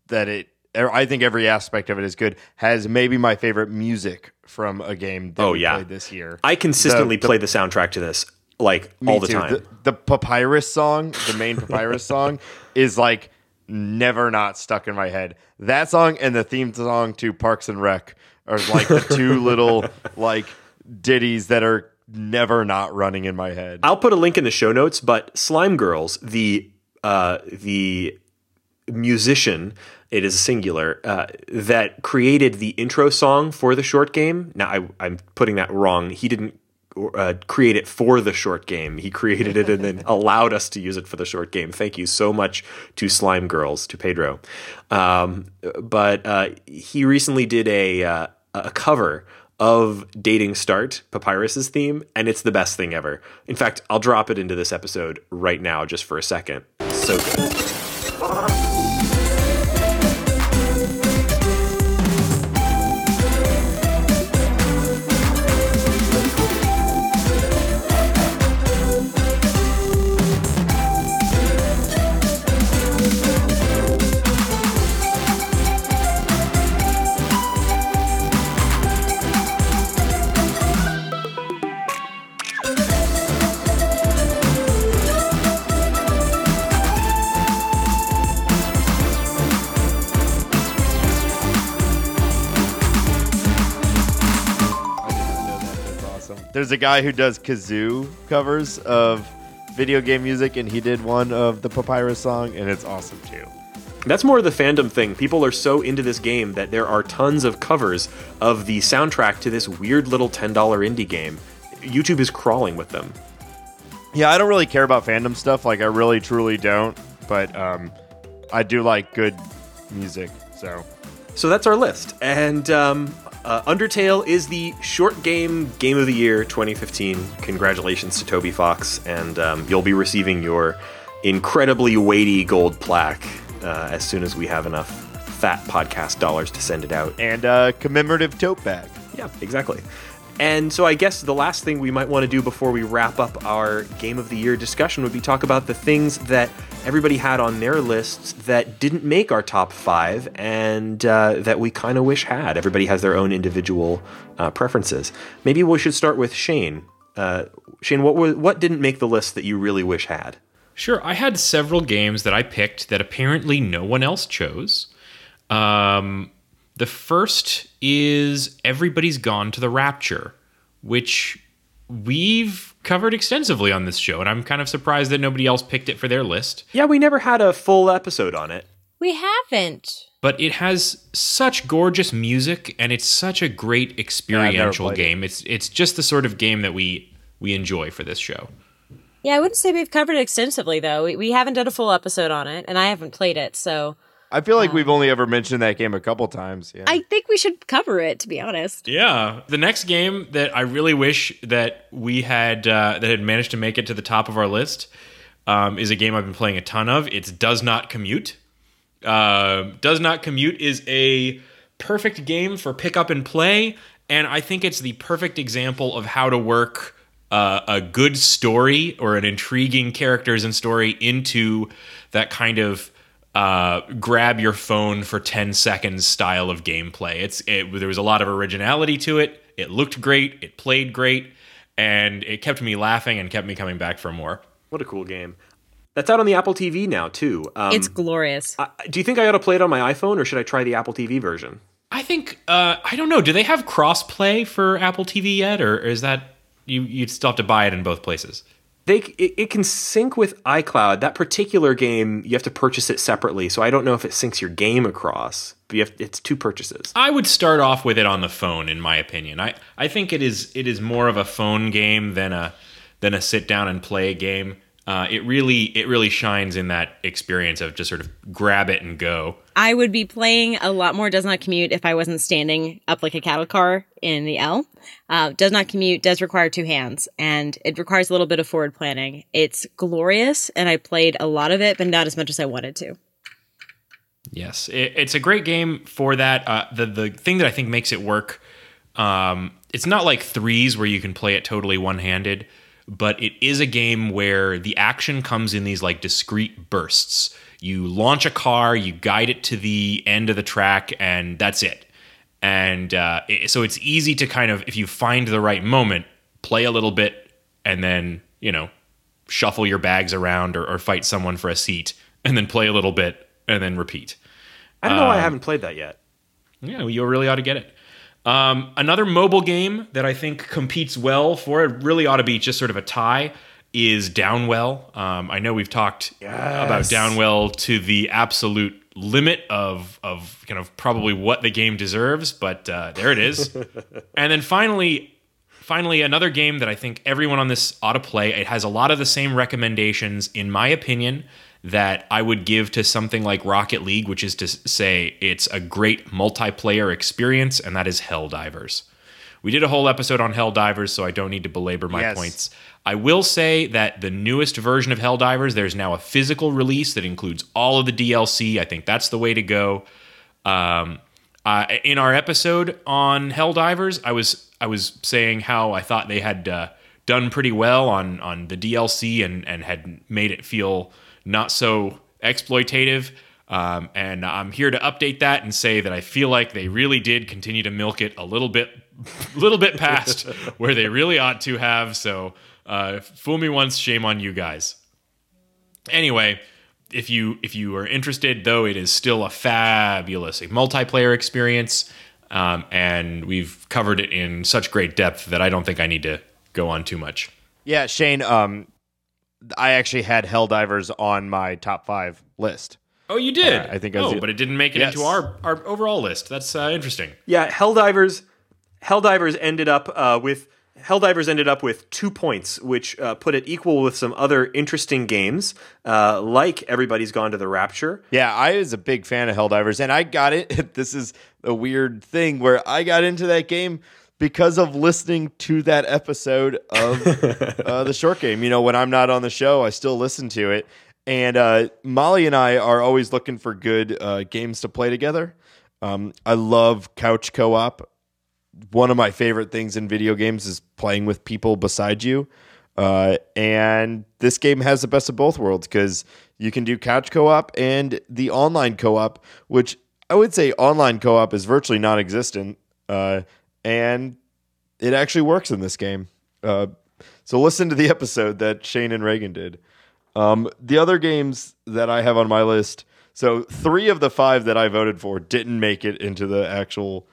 that it I think every aspect of it is good. Has maybe my favorite music from a game that Oh, we yeah. played this year. I consistently The- the- play the soundtrack to this like all the too. time. The, the papyrus song, the main papyrus song, is like never not stuck in my head. That song and the theme song to Parks and Rec are like the two little like ditties that are never not running in my head. I'll put a link in the show notes, but Slime Girls, the uh, the musician, it is singular, uh, that created the intro song for the short game. Now I, I'm putting that wrong. He didn't uh, create it for the short game. He created it and then allowed us to use it for the short game. Thank you so much to Slime Girls, to Pedro. Um, but uh, he recently did a uh, a cover of Dating Start, Papyrus's theme, and it's the best thing ever. In fact, I'll drop it into this episode right now just for a second. So good. There's a guy who does kazoo covers of video game music, and he did one of the Papyrus song, and it's awesome too. That's more of the fandom thing. People are so into this game that there are tons of covers of the soundtrack to this weird little $10 indie game. YouTube is crawling with them. Yeah, I don't really care about fandom stuff. Like, I really truly don't. But um, I do like good music. So So that's our list. And um, uh, Undertale is the short game game of the year 2015. Congratulations to Toby Fox, and um, you'll be receiving your incredibly weighty gold plaque uh, as soon as we have enough fat podcast dollars to send it out. and a commemorative tote bag. Yeah, exactly. And so I guess the last thing we might want to do before we wrap up our game of the year discussion would be talk about the things that everybody had on their lists that didn't make our top five and uh, that we kind of wish had. Everybody has their own individual uh, preferences. Maybe we should start with Shane. Uh, Shane, what what didn't make the list that you really wish had? Sure, I had several games that I picked that apparently no one else chose. Um, the first is Everybody's Gone to the Rapture, which we've covered extensively on this show, and I'm kind of surprised that nobody else picked it for their list. Yeah, we never had a full episode on it. We haven't. But it has such gorgeous music, and it's such a great experiential played it. game. It's it's just the sort of game that we we enjoy for this show. Yeah, I wouldn't say we've covered it extensively though. We, we haven't done a full episode on it, and I haven't played it, so I feel like we've only ever mentioned that game a couple times. Yeah. I think we should cover it. To be honest, Yeah. The next game that I really wish that we had uh, that had managed to make it to the top of our list um, is a game I've been playing a ton of. It's Does Not Commute. Uh, Does Not Commute is a perfect game for pick up and play, and I think it's the perfect example of how to work uh, a good story or an intriguing characters and story into that kind of uh, grab your phone for 10 seconds style of gameplay. It's it, there was a lot of originality to it. It looked great. It played great, and it kept me laughing and kept me coming back for more. What a cool game. That's out on the Apple TV now, too. Um, it's glorious. I- do you think I ought to play it on my iPhone or should I try the Apple TV version? I think uh, I don't know. Do they have crossplay for Apple TV yet, or is that you you'd still have to buy it in both places? They it, it can sync with iCloud. That particular game, you have to purchase it separately. So I don't know if it syncs your game across. But have, it's two purchases. I would start off with it on the phone, in my opinion. I, I think it is it is more of a phone game than a than a sit down and play game. Uh, it really it really shines in that experience of just sort of grab it and go. I would be playing a lot more Does Not Commute if I wasn't standing up like a cattle car in the L. Uh, does Not Commute does require two hands, and it requires a little bit of forward planning. It's glorious, and I played a lot of it, but not as much as I wanted to. Yes, it, it's a great game for that. Uh, the the thing that I think makes it work, um, it's not like threes where you can play it totally one handed, but it is a game where the action comes in these like discrete bursts. You launch a car, you guide it to the end of the track, and that's it. And uh, it- so it's easy to kind of, if you find the right moment, play a little bit, and then you know shuffle your bags around or, or fight someone for a seat, and then play a little bit, and then repeat. I don't know why I haven't played that yet. Yeah, you really ought to get it. Um, another mobile game that I think competes well for it, really ought to be just sort of a tie, is Downwell. Um, I know we've talked about Downwell to the absolute limit of of kind of probably what the game deserves, but uh, there it is. and then finally, finally, another game that I think everyone on this ought to play. It has a lot of the same recommendations, in my opinion, that I would give to something like Rocket League, which is to say it's a great multiplayer experience, and that is Helldivers. We did a whole episode on Helldivers, so I don't need to belabor my Yes. points. I will say that the newest version of Helldivers, there's now a physical release that includes all of the DLC. I think that's the way to go. Um, uh, in our episode on Helldivers, I was I was saying how I thought they had uh, done pretty well on on the DLC and and had made it feel not so exploitative. Um, and I'm here to update that and say that I feel like they really did continue to milk it a little bit, a little bit past where they really ought to have. So, uh, fool me once, shame on you guys. Anyway, if you if you are interested, though, it is still a fabulous multiplayer experience. um, and we've covered it in such great depth that I don't think I need to go on too much. Yeah, Shane. Um, I actually had Helldivers on my top five list. Oh, you did. Uh, I think I was oh, the- but it didn't make it Yes. into our our overall list. That's uh, interesting. Yeah, Helldivers. Helldivers ended up uh, with Helldivers ended up with two points, which uh, put it equal with some other interesting games, uh, like Everybody's Gone to the Rapture. Yeah, I was a big fan of Helldivers, and I got it. This is a weird thing where I got into that game because of listening to that episode of uh, the short game. You know, when I'm not on the show, I still listen to it. And uh, Molly and I are always looking for good uh, games to play together. Um, I love couch co op. One of my favorite things in video games is playing with people beside you. Uh, and this game has the best of both worlds because you can do couch co op and the online co op, which I would say online co op is virtually non existent. Uh, and it actually works in this game. Uh, so listen to the episode that Shane and Reagan did. Um, the other games that I have on my list, so three of the five that I voted for didn't make it into the actual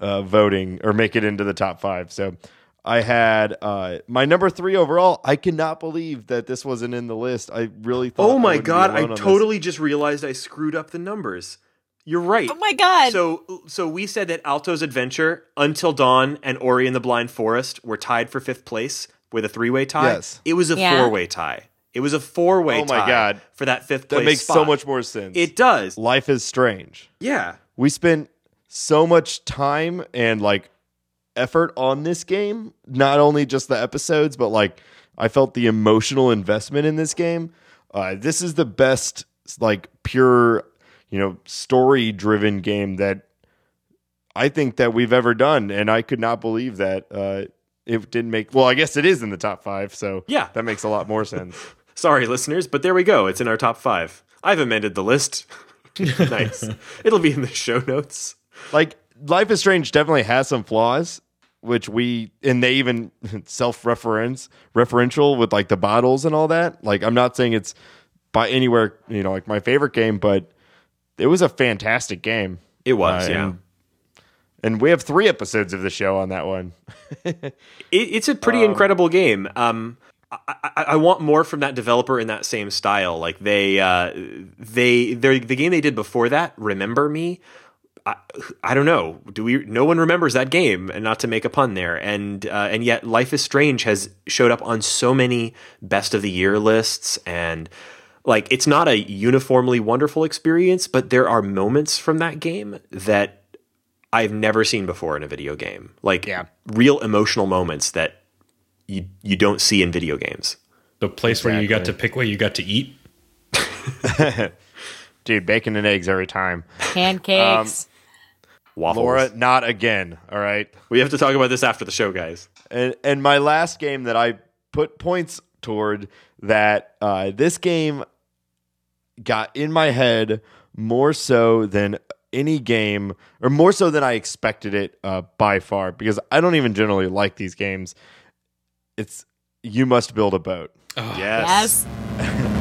uh, voting or make it into the top five. So I had uh, my number three overall. I cannot believe that this wasn't in the list. I really thought. Oh my god, I on this. totally just realized I screwed up the numbers. You're right. Oh my god. So so we said that Alto's Adventure, Until Dawn, and Ori and the Blind Forest were tied for fifth place with a three-way tie. Yes. It was a Yeah. four-way tie. It was a four-way Oh my God. for that fifth That place. That makes so much more sense. It does. Life is strange. Yeah. we spent so much time and like effort on this game not only just the episodes but like i felt the emotional investment in this game uh, this is the best like pure you know story driven game that i think that we've ever done and i could not believe that uh, it didn't make well i guess it is in the top five so Yeah. that makes a lot more sense Sorry, listeners, but there we go. It's in our top five. I've amended the list. nice. It'll be in the show notes. like life is strange definitely has some flaws which we and they even self-reference referential with like the bottles and all that like i'm not saying it's by anywhere you know like my favorite game but it was a fantastic game It was, Uh, yeah. and, and we have three episodes of the show on that one It, it's a pretty incredible game. Um, I, I, I want more from that developer in that same style. Like they, uh, they, the game they did before that, Remember Me. I, I don't know. Do we? No one remembers that game, and not to make a pun there. And uh, and yet, Life is Strange has showed up on so many best of the year lists, and like it's not a uniformly wonderful experience, but there are moments from that game that I've never seen before in a video game. Like Yeah. real emotional moments that you you don't see in video games. The place where you got to pick what you got to eat. dude bacon and eggs every time Pancakes. Waffles. laura not again all right we have to talk about this after the show, guys. And and my last game that I put points toward that uh, this game got in my head more so than any game, or more so than I expected it uh, by far, because I don't even generally like these games. It's you must build a boat. Yes. yes.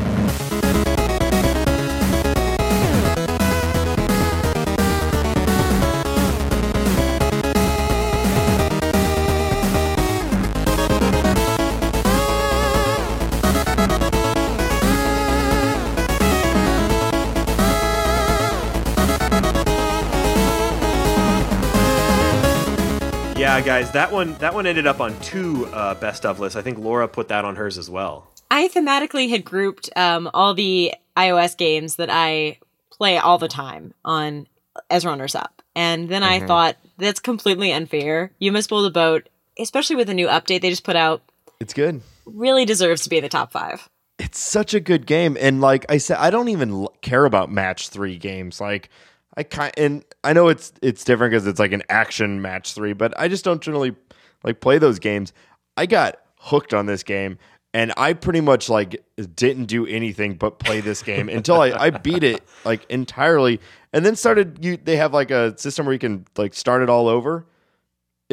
guys, that one that one ended up on two uh, best of lists. I think Laura put that on hers as well. I thematically had grouped um, all the iOS games that I play all the time on as runners up. And then I thought that's completely unfair. You must build a boat, especially with the new update they just put out, It's good. really deserves to be in the top five. it's such a good game and like i said i don't even care about match three games like i kind and i know it's it's different because it's like an action match three but i just don't generally like play those games i got hooked on this game and i pretty much like didn't do anything but play this game until I, I beat it like entirely and then started you they have like a system where you can like start it all over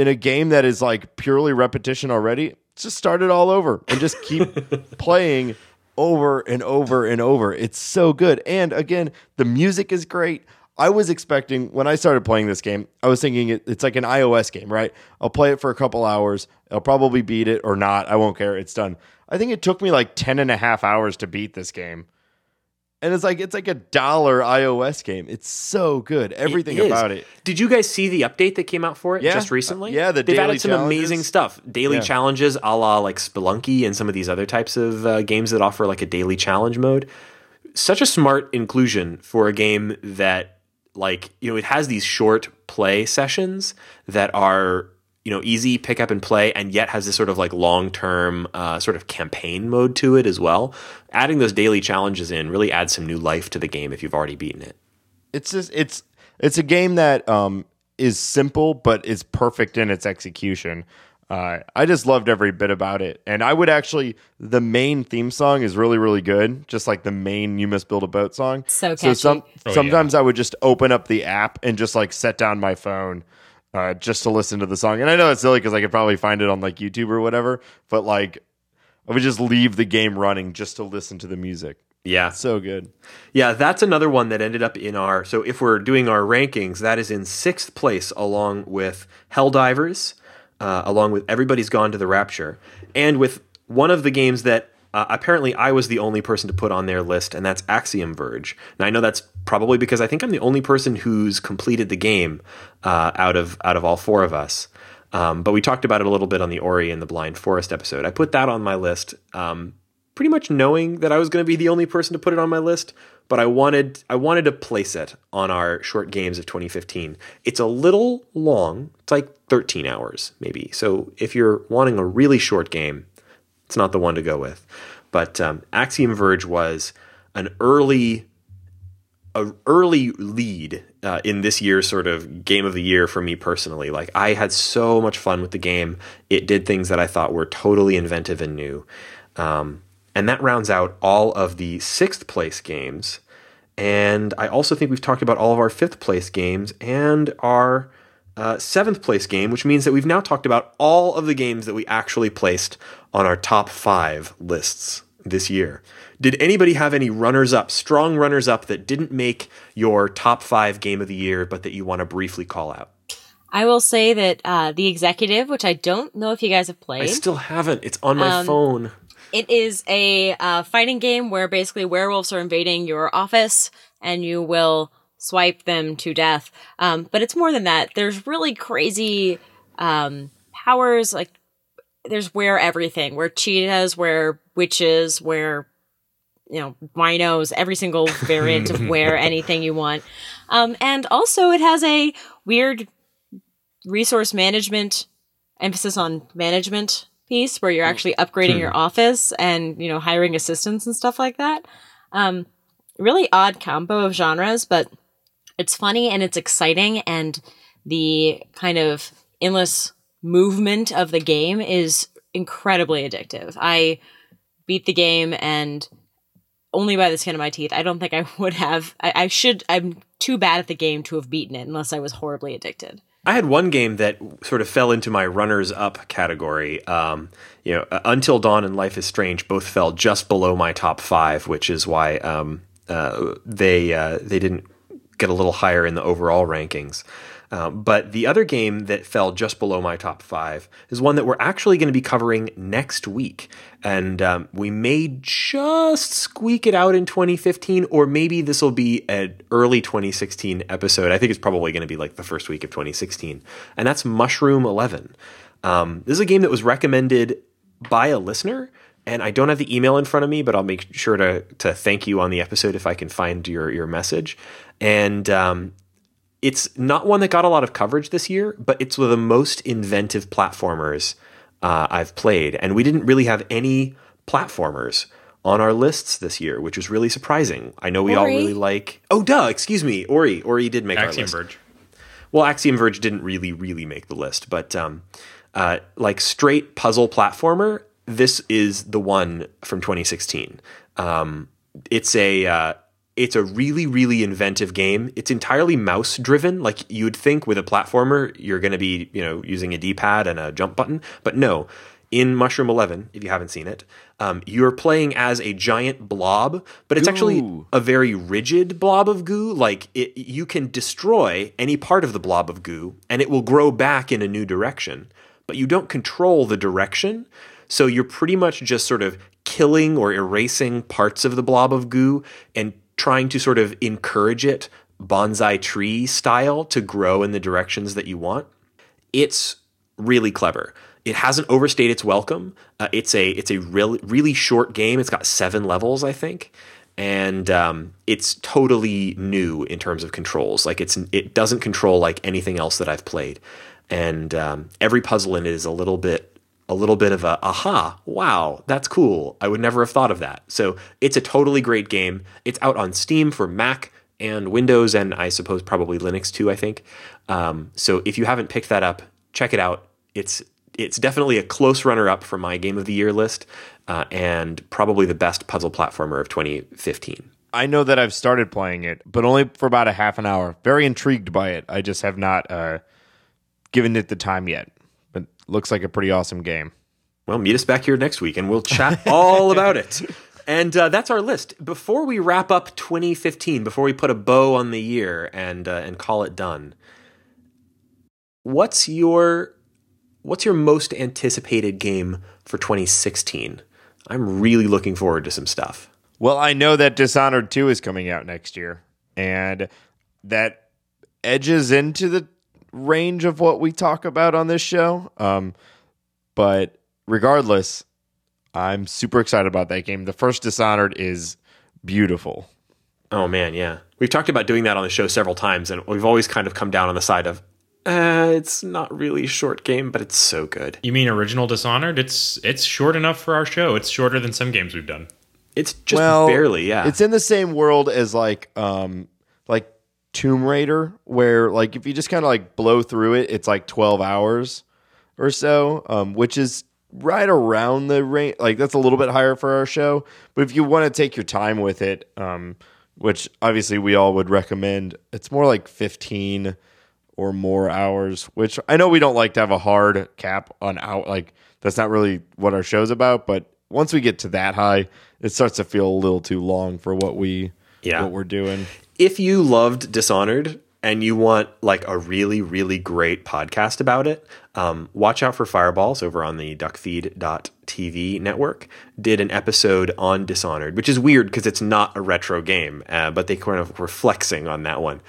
in a game that is like purely repetition already, just start it all over and just keep playing over and over and over. It's so good. And again, the music is great. I was expecting when I started playing this game, I was thinking it, it's like an iOS game, right? I'll play it for a couple hours. I'll probably beat it or not. I won't care. It's done. I think it took me like 10 and a half hours to beat this game. And it's like it's like a dollar iOS game. It's so good. Everything It about it. Did you guys see the update that came out for it Yeah. just recently? Uh, yeah, the they've daily added some challenges. amazing stuff. Daily Yeah. challenges, a la like Spelunky and some of these other types of uh, games that offer like a daily challenge mode. Such a smart inclusion for a game that like you know it has these short play sessions that are you know easy pick up and play and yet has this sort of like long term uh, sort of campaign mode to it as well adding those daily challenges in really adds some new life to the game if you've already beaten it It's just it's it's a game that um is simple but is perfect in its execution. Uh, I just loved every bit about it, and I would actually the main theme song is really really good, just like the main "You Must Build a Boat" song. So so some Oh, sometimes I would just open up the app and just like set down my phone uh, just to listen to the song. And I know it's silly because I could probably find it on like YouTube or whatever, but like I would just leave the game running just to listen to the music. yeah So good. Yeah, that's another one that ended up in our. So if we're doing our rankings, that is in sixth place, along with Helldivers, uh, along with Everybody's Gone to the Rapture, and with one of the games that uh, apparently I was the only person to put on their list, and that's Axiom Verge. Now I know that's probably because I think I'm the only person who's completed the game uh, out of out of all four of us. Um, but we talked about it a little bit on the Ori and the Blind Forest episode. I put that on my list. Um, pretty much knowing that I was going to be the only person to put it on my list, but I wanted I wanted to place it on our short games of 2015. It's a little long. It's like 13 hours maybe. So if you're wanting a really short game, it's not the one to go with. But um, Axiom Verge was an early a early lead uh, in this year's sort of game of the year for me personally. Like I had so much fun with the game. It did things that I thought were totally inventive and new. Um, and that rounds out all of the sixth place games. And I also think we've talked about all of our fifth place games and our uh, seventh place game, which means that we've now talked about all of the games that we actually placed on our top five lists this year. Did anybody have any runners up, strong runners up that didn't make your top five game of the year, but that you want to briefly call out? I will say that uh, the executive, which I don't know if you guys have played, I still haven't. It's on my phone. It is a uh, fighting game where basically werewolves are invading your office and you will swipe them to death. Um, but it's more than that. There's really crazy um, powers. Like there's where everything, where cheetahs, where witches, where you know rhinos, every single variant of where anything you want. Um, and also, it has a weird resource management emphasis on management piece where you're actually upgrading your office and you know hiring assistants and stuff like that. Um really odd combo of genres but it's funny and it's exciting and the kind of endless movement of the game is incredibly addictive. I beat the game and only by the skin of my teeth. I don't think i would have i, I should i'm too bad at the game to have beaten it unless i was horribly addicted I had one game that sort of fell into my runners up category. Um, you know, uh, Until Dawn and Life is Strange both fell just below my top five, which is why um, uh, they uh, they didn't get a little higher in the overall rankings. Um, but the other game that fell just below my top five is one that we're actually going to be covering next week. And um, we may just squeak it out in 2015, or maybe this will be an early 2016 episode. I think it's probably going to be like the first week of 2016. And that's Mushroom 11. Um, this is a game that was recommended by a listener. And I don't have the email in front of me, but I'll make sure to, to thank you on the episode if I can find your, your message. And um, it's not one that got a lot of coverage this year, but it's one of the most inventive platformers uh, I've played. And we didn't really have any platformers on our lists this year, which was really surprising. I know we all really like. Oh, duh! Excuse me, Ori. Ori did make our list. Verge. Well, Axiom Verge didn't really, really make the list, but um, uh, like straight puzzle platformer, this is the one from 2016. Um, it's a uh, it's a really, really inventive game. It's entirely mouse driven, like you'd think with a platformer, you're going to be you know using a D pad and a jump button, but no. in Mushroom Eleven, if you haven't seen it, um, you're playing as a giant blob, but it's actually a very rigid blob of goo. Like it, you can destroy any part of the blob of goo, and it will grow back in a new direction. But you don't control the direction, so you're pretty much just sort of killing or erasing parts of the blob of goo and trying to sort of encourage it bonsai tree style to grow in the directions that you want it's really clever. It hasn't overstayed its welcome. Uh, it's a it's a really really short game. It's got seven levels, I think, and um, it's totally new in terms of controls. Like it's it doesn't control like anything else that I've played, and um, every puzzle in it is a little bit a little bit of a aha wow that's cool i would never have thought of that so it's a totally great game it's out on steam for mac and windows and i suppose probably linux too i think um, so if you haven't picked that up check it out it's it's definitely a close runner up for my game of the year list uh, and probably the best puzzle platformer of 2015 I know that I've started playing it, but only for about a half an hour. Very intrigued by it. I just have not uh, given it the time yet. Looks like a pretty awesome game. Well, meet us back here next week and we'll chat all about it. And uh, that's our list. Before we wrap up 2015, before we put a bow on the year and uh, and call it done, what's your what's your most anticipated game for 2016? I'm really looking forward to some stuff. Well, I know that Dishonored 2 is coming out next year, and that edges into the range of what we talk about on this show. Um, but regardless, I'm super excited about that game. The first Dishonored is beautiful. Oh man, yeah. We've talked about doing that on the show several times, and we've always kind of come down on the side of, uh, it's not really a short game, but it's so good. You mean original Dishonored? It's it's short enough for our show. It's shorter than some games we've done. It's just well, barely, yeah. It's in the same world as like um like Tomb Raider, where like if you just kind of like blow through it, it's like twelve hours or so, um, which is right around the range. Like that's a little bit higher for our show, but if you want to take your time with it, um, which obviously we all would recommend, it's more like fifteen or more hours. Which I know we don't like to have a hard cap on out. Like that's not really what our show's about, but once we get to that high, it starts to feel a little too long for what we Yeah. what we're doing. if you loved Dishonored and you want like a really, really great podcast about it, um, watch out for Fireballs over on the duckfeed.tv network. Did an episode on Dishonored, which is weird because it's not a retro game, uh, but they kind of were flexing on that one.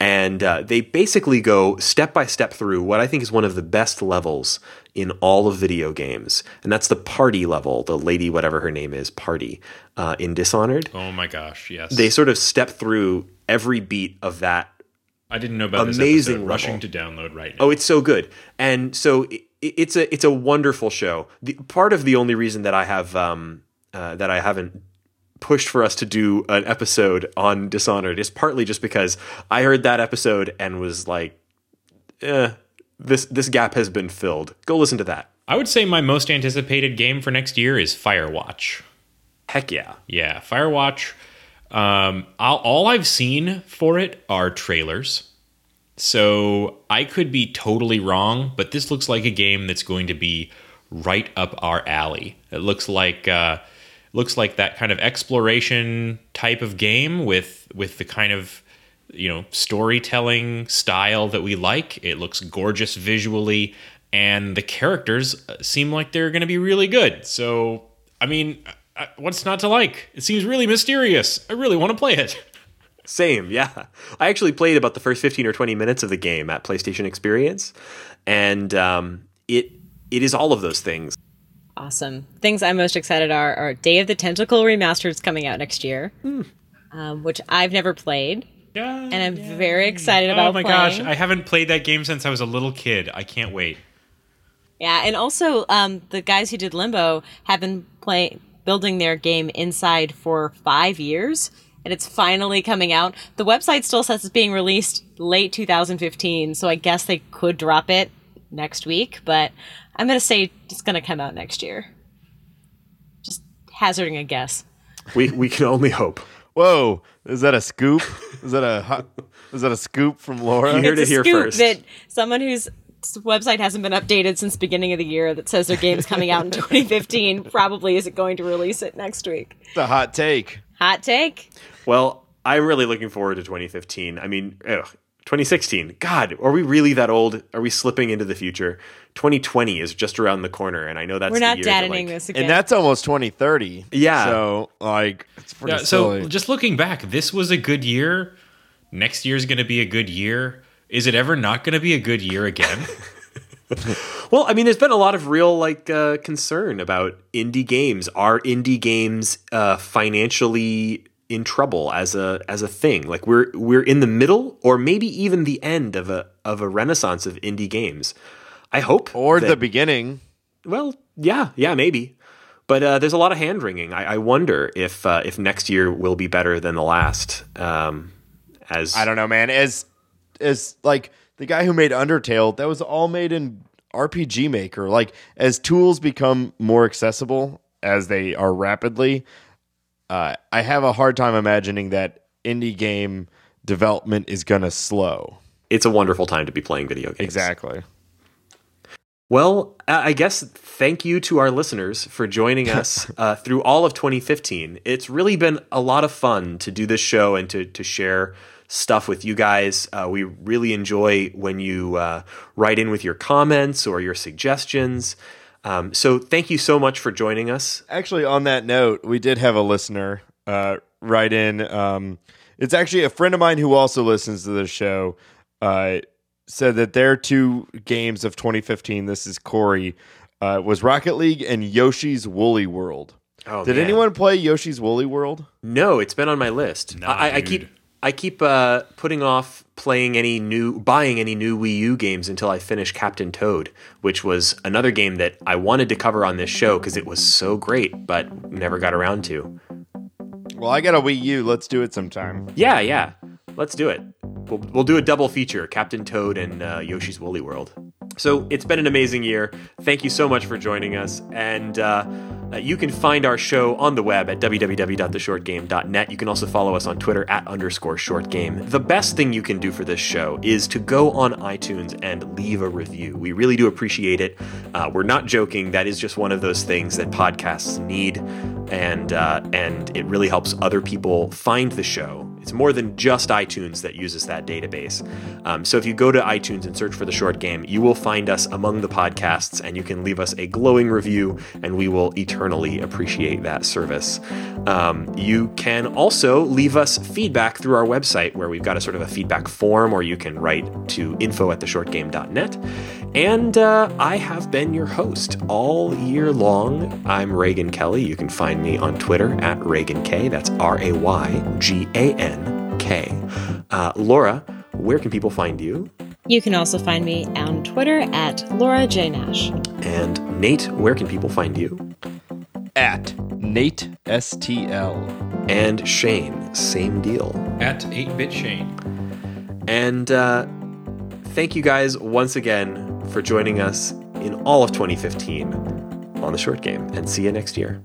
And uh, they basically go step by step through what I think is one of the best levels in all of video games. And that's the party level, the lady, whatever her name is, party uh, in Dishonored. Oh my gosh, yes. They sort of step through every beat of that I didn't know about this Amazing episode. Rushing to download right now. Oh, it's so good, and so it, it's a it's a wonderful show. The, part of the only reason that I have um, uh, that I haven't pushed for us to do an episode on Dishonored is partly just because I heard that episode and was like, eh, this this gap has been filled. Go listen to that. I would say my most anticipated game for next year is Firewatch. Heck yeah. Yeah, Firewatch. Um, I'll, all I've seen for it are trailers. So I could be totally wrong, but this looks like a game that's going to be right up our alley. It looks like uh, looks like that kind of exploration type of game with with the kind of you know storytelling style that we like. It looks gorgeous visually, and the characters uh, seem like they're going to be really good. So I mean, uh, what's not to like? It seems really mysterious. I really want to play it. Same, yeah. I actually played about the first 15 or 20 minutes of the game at PlayStation Experience, and um, it it is all of those things. Awesome. Things I'm most excited are, are Day of the Tentacle remastered is coming out next year, um, which I've never played, Yeah, and I'm very excited about Oh my playing. gosh, I haven't played that game since I was a little kid. I can't wait. Yeah, and also um, the guys who did Limbo have been playing building their game inside for five years, and it's finally coming out. The website still says it's being released late 2015, so I guess they could drop it next week, but I'm gonna say it's gonna come out next year. Just hazarding a guess. We we can only hope. Whoa, is that a scoop? is that a hot, is that a scoop from Laura? You heard it's it a here scoop first. that someone whose website hasn't been updated since beginning of the year that says their game's coming out in 2015 probably isn't going to release it next week. The hot take. Hot take. Well, I'm really looking forward to 2015. I mean, ugh, 2016. God, are we really that old? Are we slipping into the future? 2020 is just around the corner, and I know that's We're the not year that, like- this again. And that's almost 2030. Yeah. So, like, it's pretty Yeah, so just looking back, this was a good year. Next year's going to be a good year. Is it ever not going to be a good year again? Well, I mean, there's been a lot of real like uh, concern about indie games. Are indie games uh, financially in trouble as a as a thing? Like we're we're in the middle, or maybe even the end of a of a renaissance of indie games. I hope, or that- the beginning. well, yeah, yeah, maybe. But uh, there's a lot of hand wringing. I, I wonder if uh, if next year will be better than the last. Um, as I don't know, man. As as like the guy who made Undertale, that was all made in RPG Maker. Like as tools become more accessible as they are rapidly, uh, I have a hard time imagining that indie game development is gonna slow. it's a wonderful time to be playing video games. Exactly. Well, I I guess thank you to our listeners for joining us uh, through all of 2015. It's really been a lot of fun to do this show and to to share stuff with you guys. Uh, we really enjoy when you uh, write in with your comments or your suggestions. Um, so thank you so much for joining us. Actually, on that note, we did have a listener uh, write in. Um, it's actually a friend of mine who also listens to the show. Uh, said that their two games of 2015. This is Corey. Uh, was Rocket League and Yoshi's Woolly World. Oh, Did man. anyone play Yoshi's Woolly World? No, it's been on my list. Nah, I, I keep I keep uh, putting off playing any new, buying any new Wii U games until I finish Captain Toad, which was another game that I wanted to cover on this show because it was so great, but never got around to. Well, I got a Wii U. Let's do it sometime. Yeah, yeah, let's do it. We'll, we'll do a double feature: Captain Toad and uh, Yoshi's Woolly World. So it's been an amazing year. Thank you so much for joining us. And uh, uh, you can find our show on the web at www.theshortgame.net. You can also follow us on Twitter at underscore shortgame. The best thing you can do for this show is to go on iTunes and leave a review. We really do appreciate it. Uh, we're not joking. That is just one of those things that podcasts need. And, uh, and it really helps other people find the show. It's more than just iTunes that uses that database. Um, so if you go to iTunes and search for the short game, you will find us among the podcasts and you can leave us a glowing review, and we will eternally appreciate that service. Um, you can also leave us feedback through our website where we've got a sort of a feedback form or you can write to info at theshortgame.net. And uh, I have been your host all year long. I'm Raygan Kelly. You can find me on Twitter at Raygan K. That's R A Y G A N K. Uh, Laura, where can people find you? You can also find me on Twitter at Laura J. Nash. And Nate, where can people find you? At Nate STL. And Shane, same deal. At 8-Bit Shane. And uh, thank you guys once again for joining us in all of 2015 on the short game. And see you next year.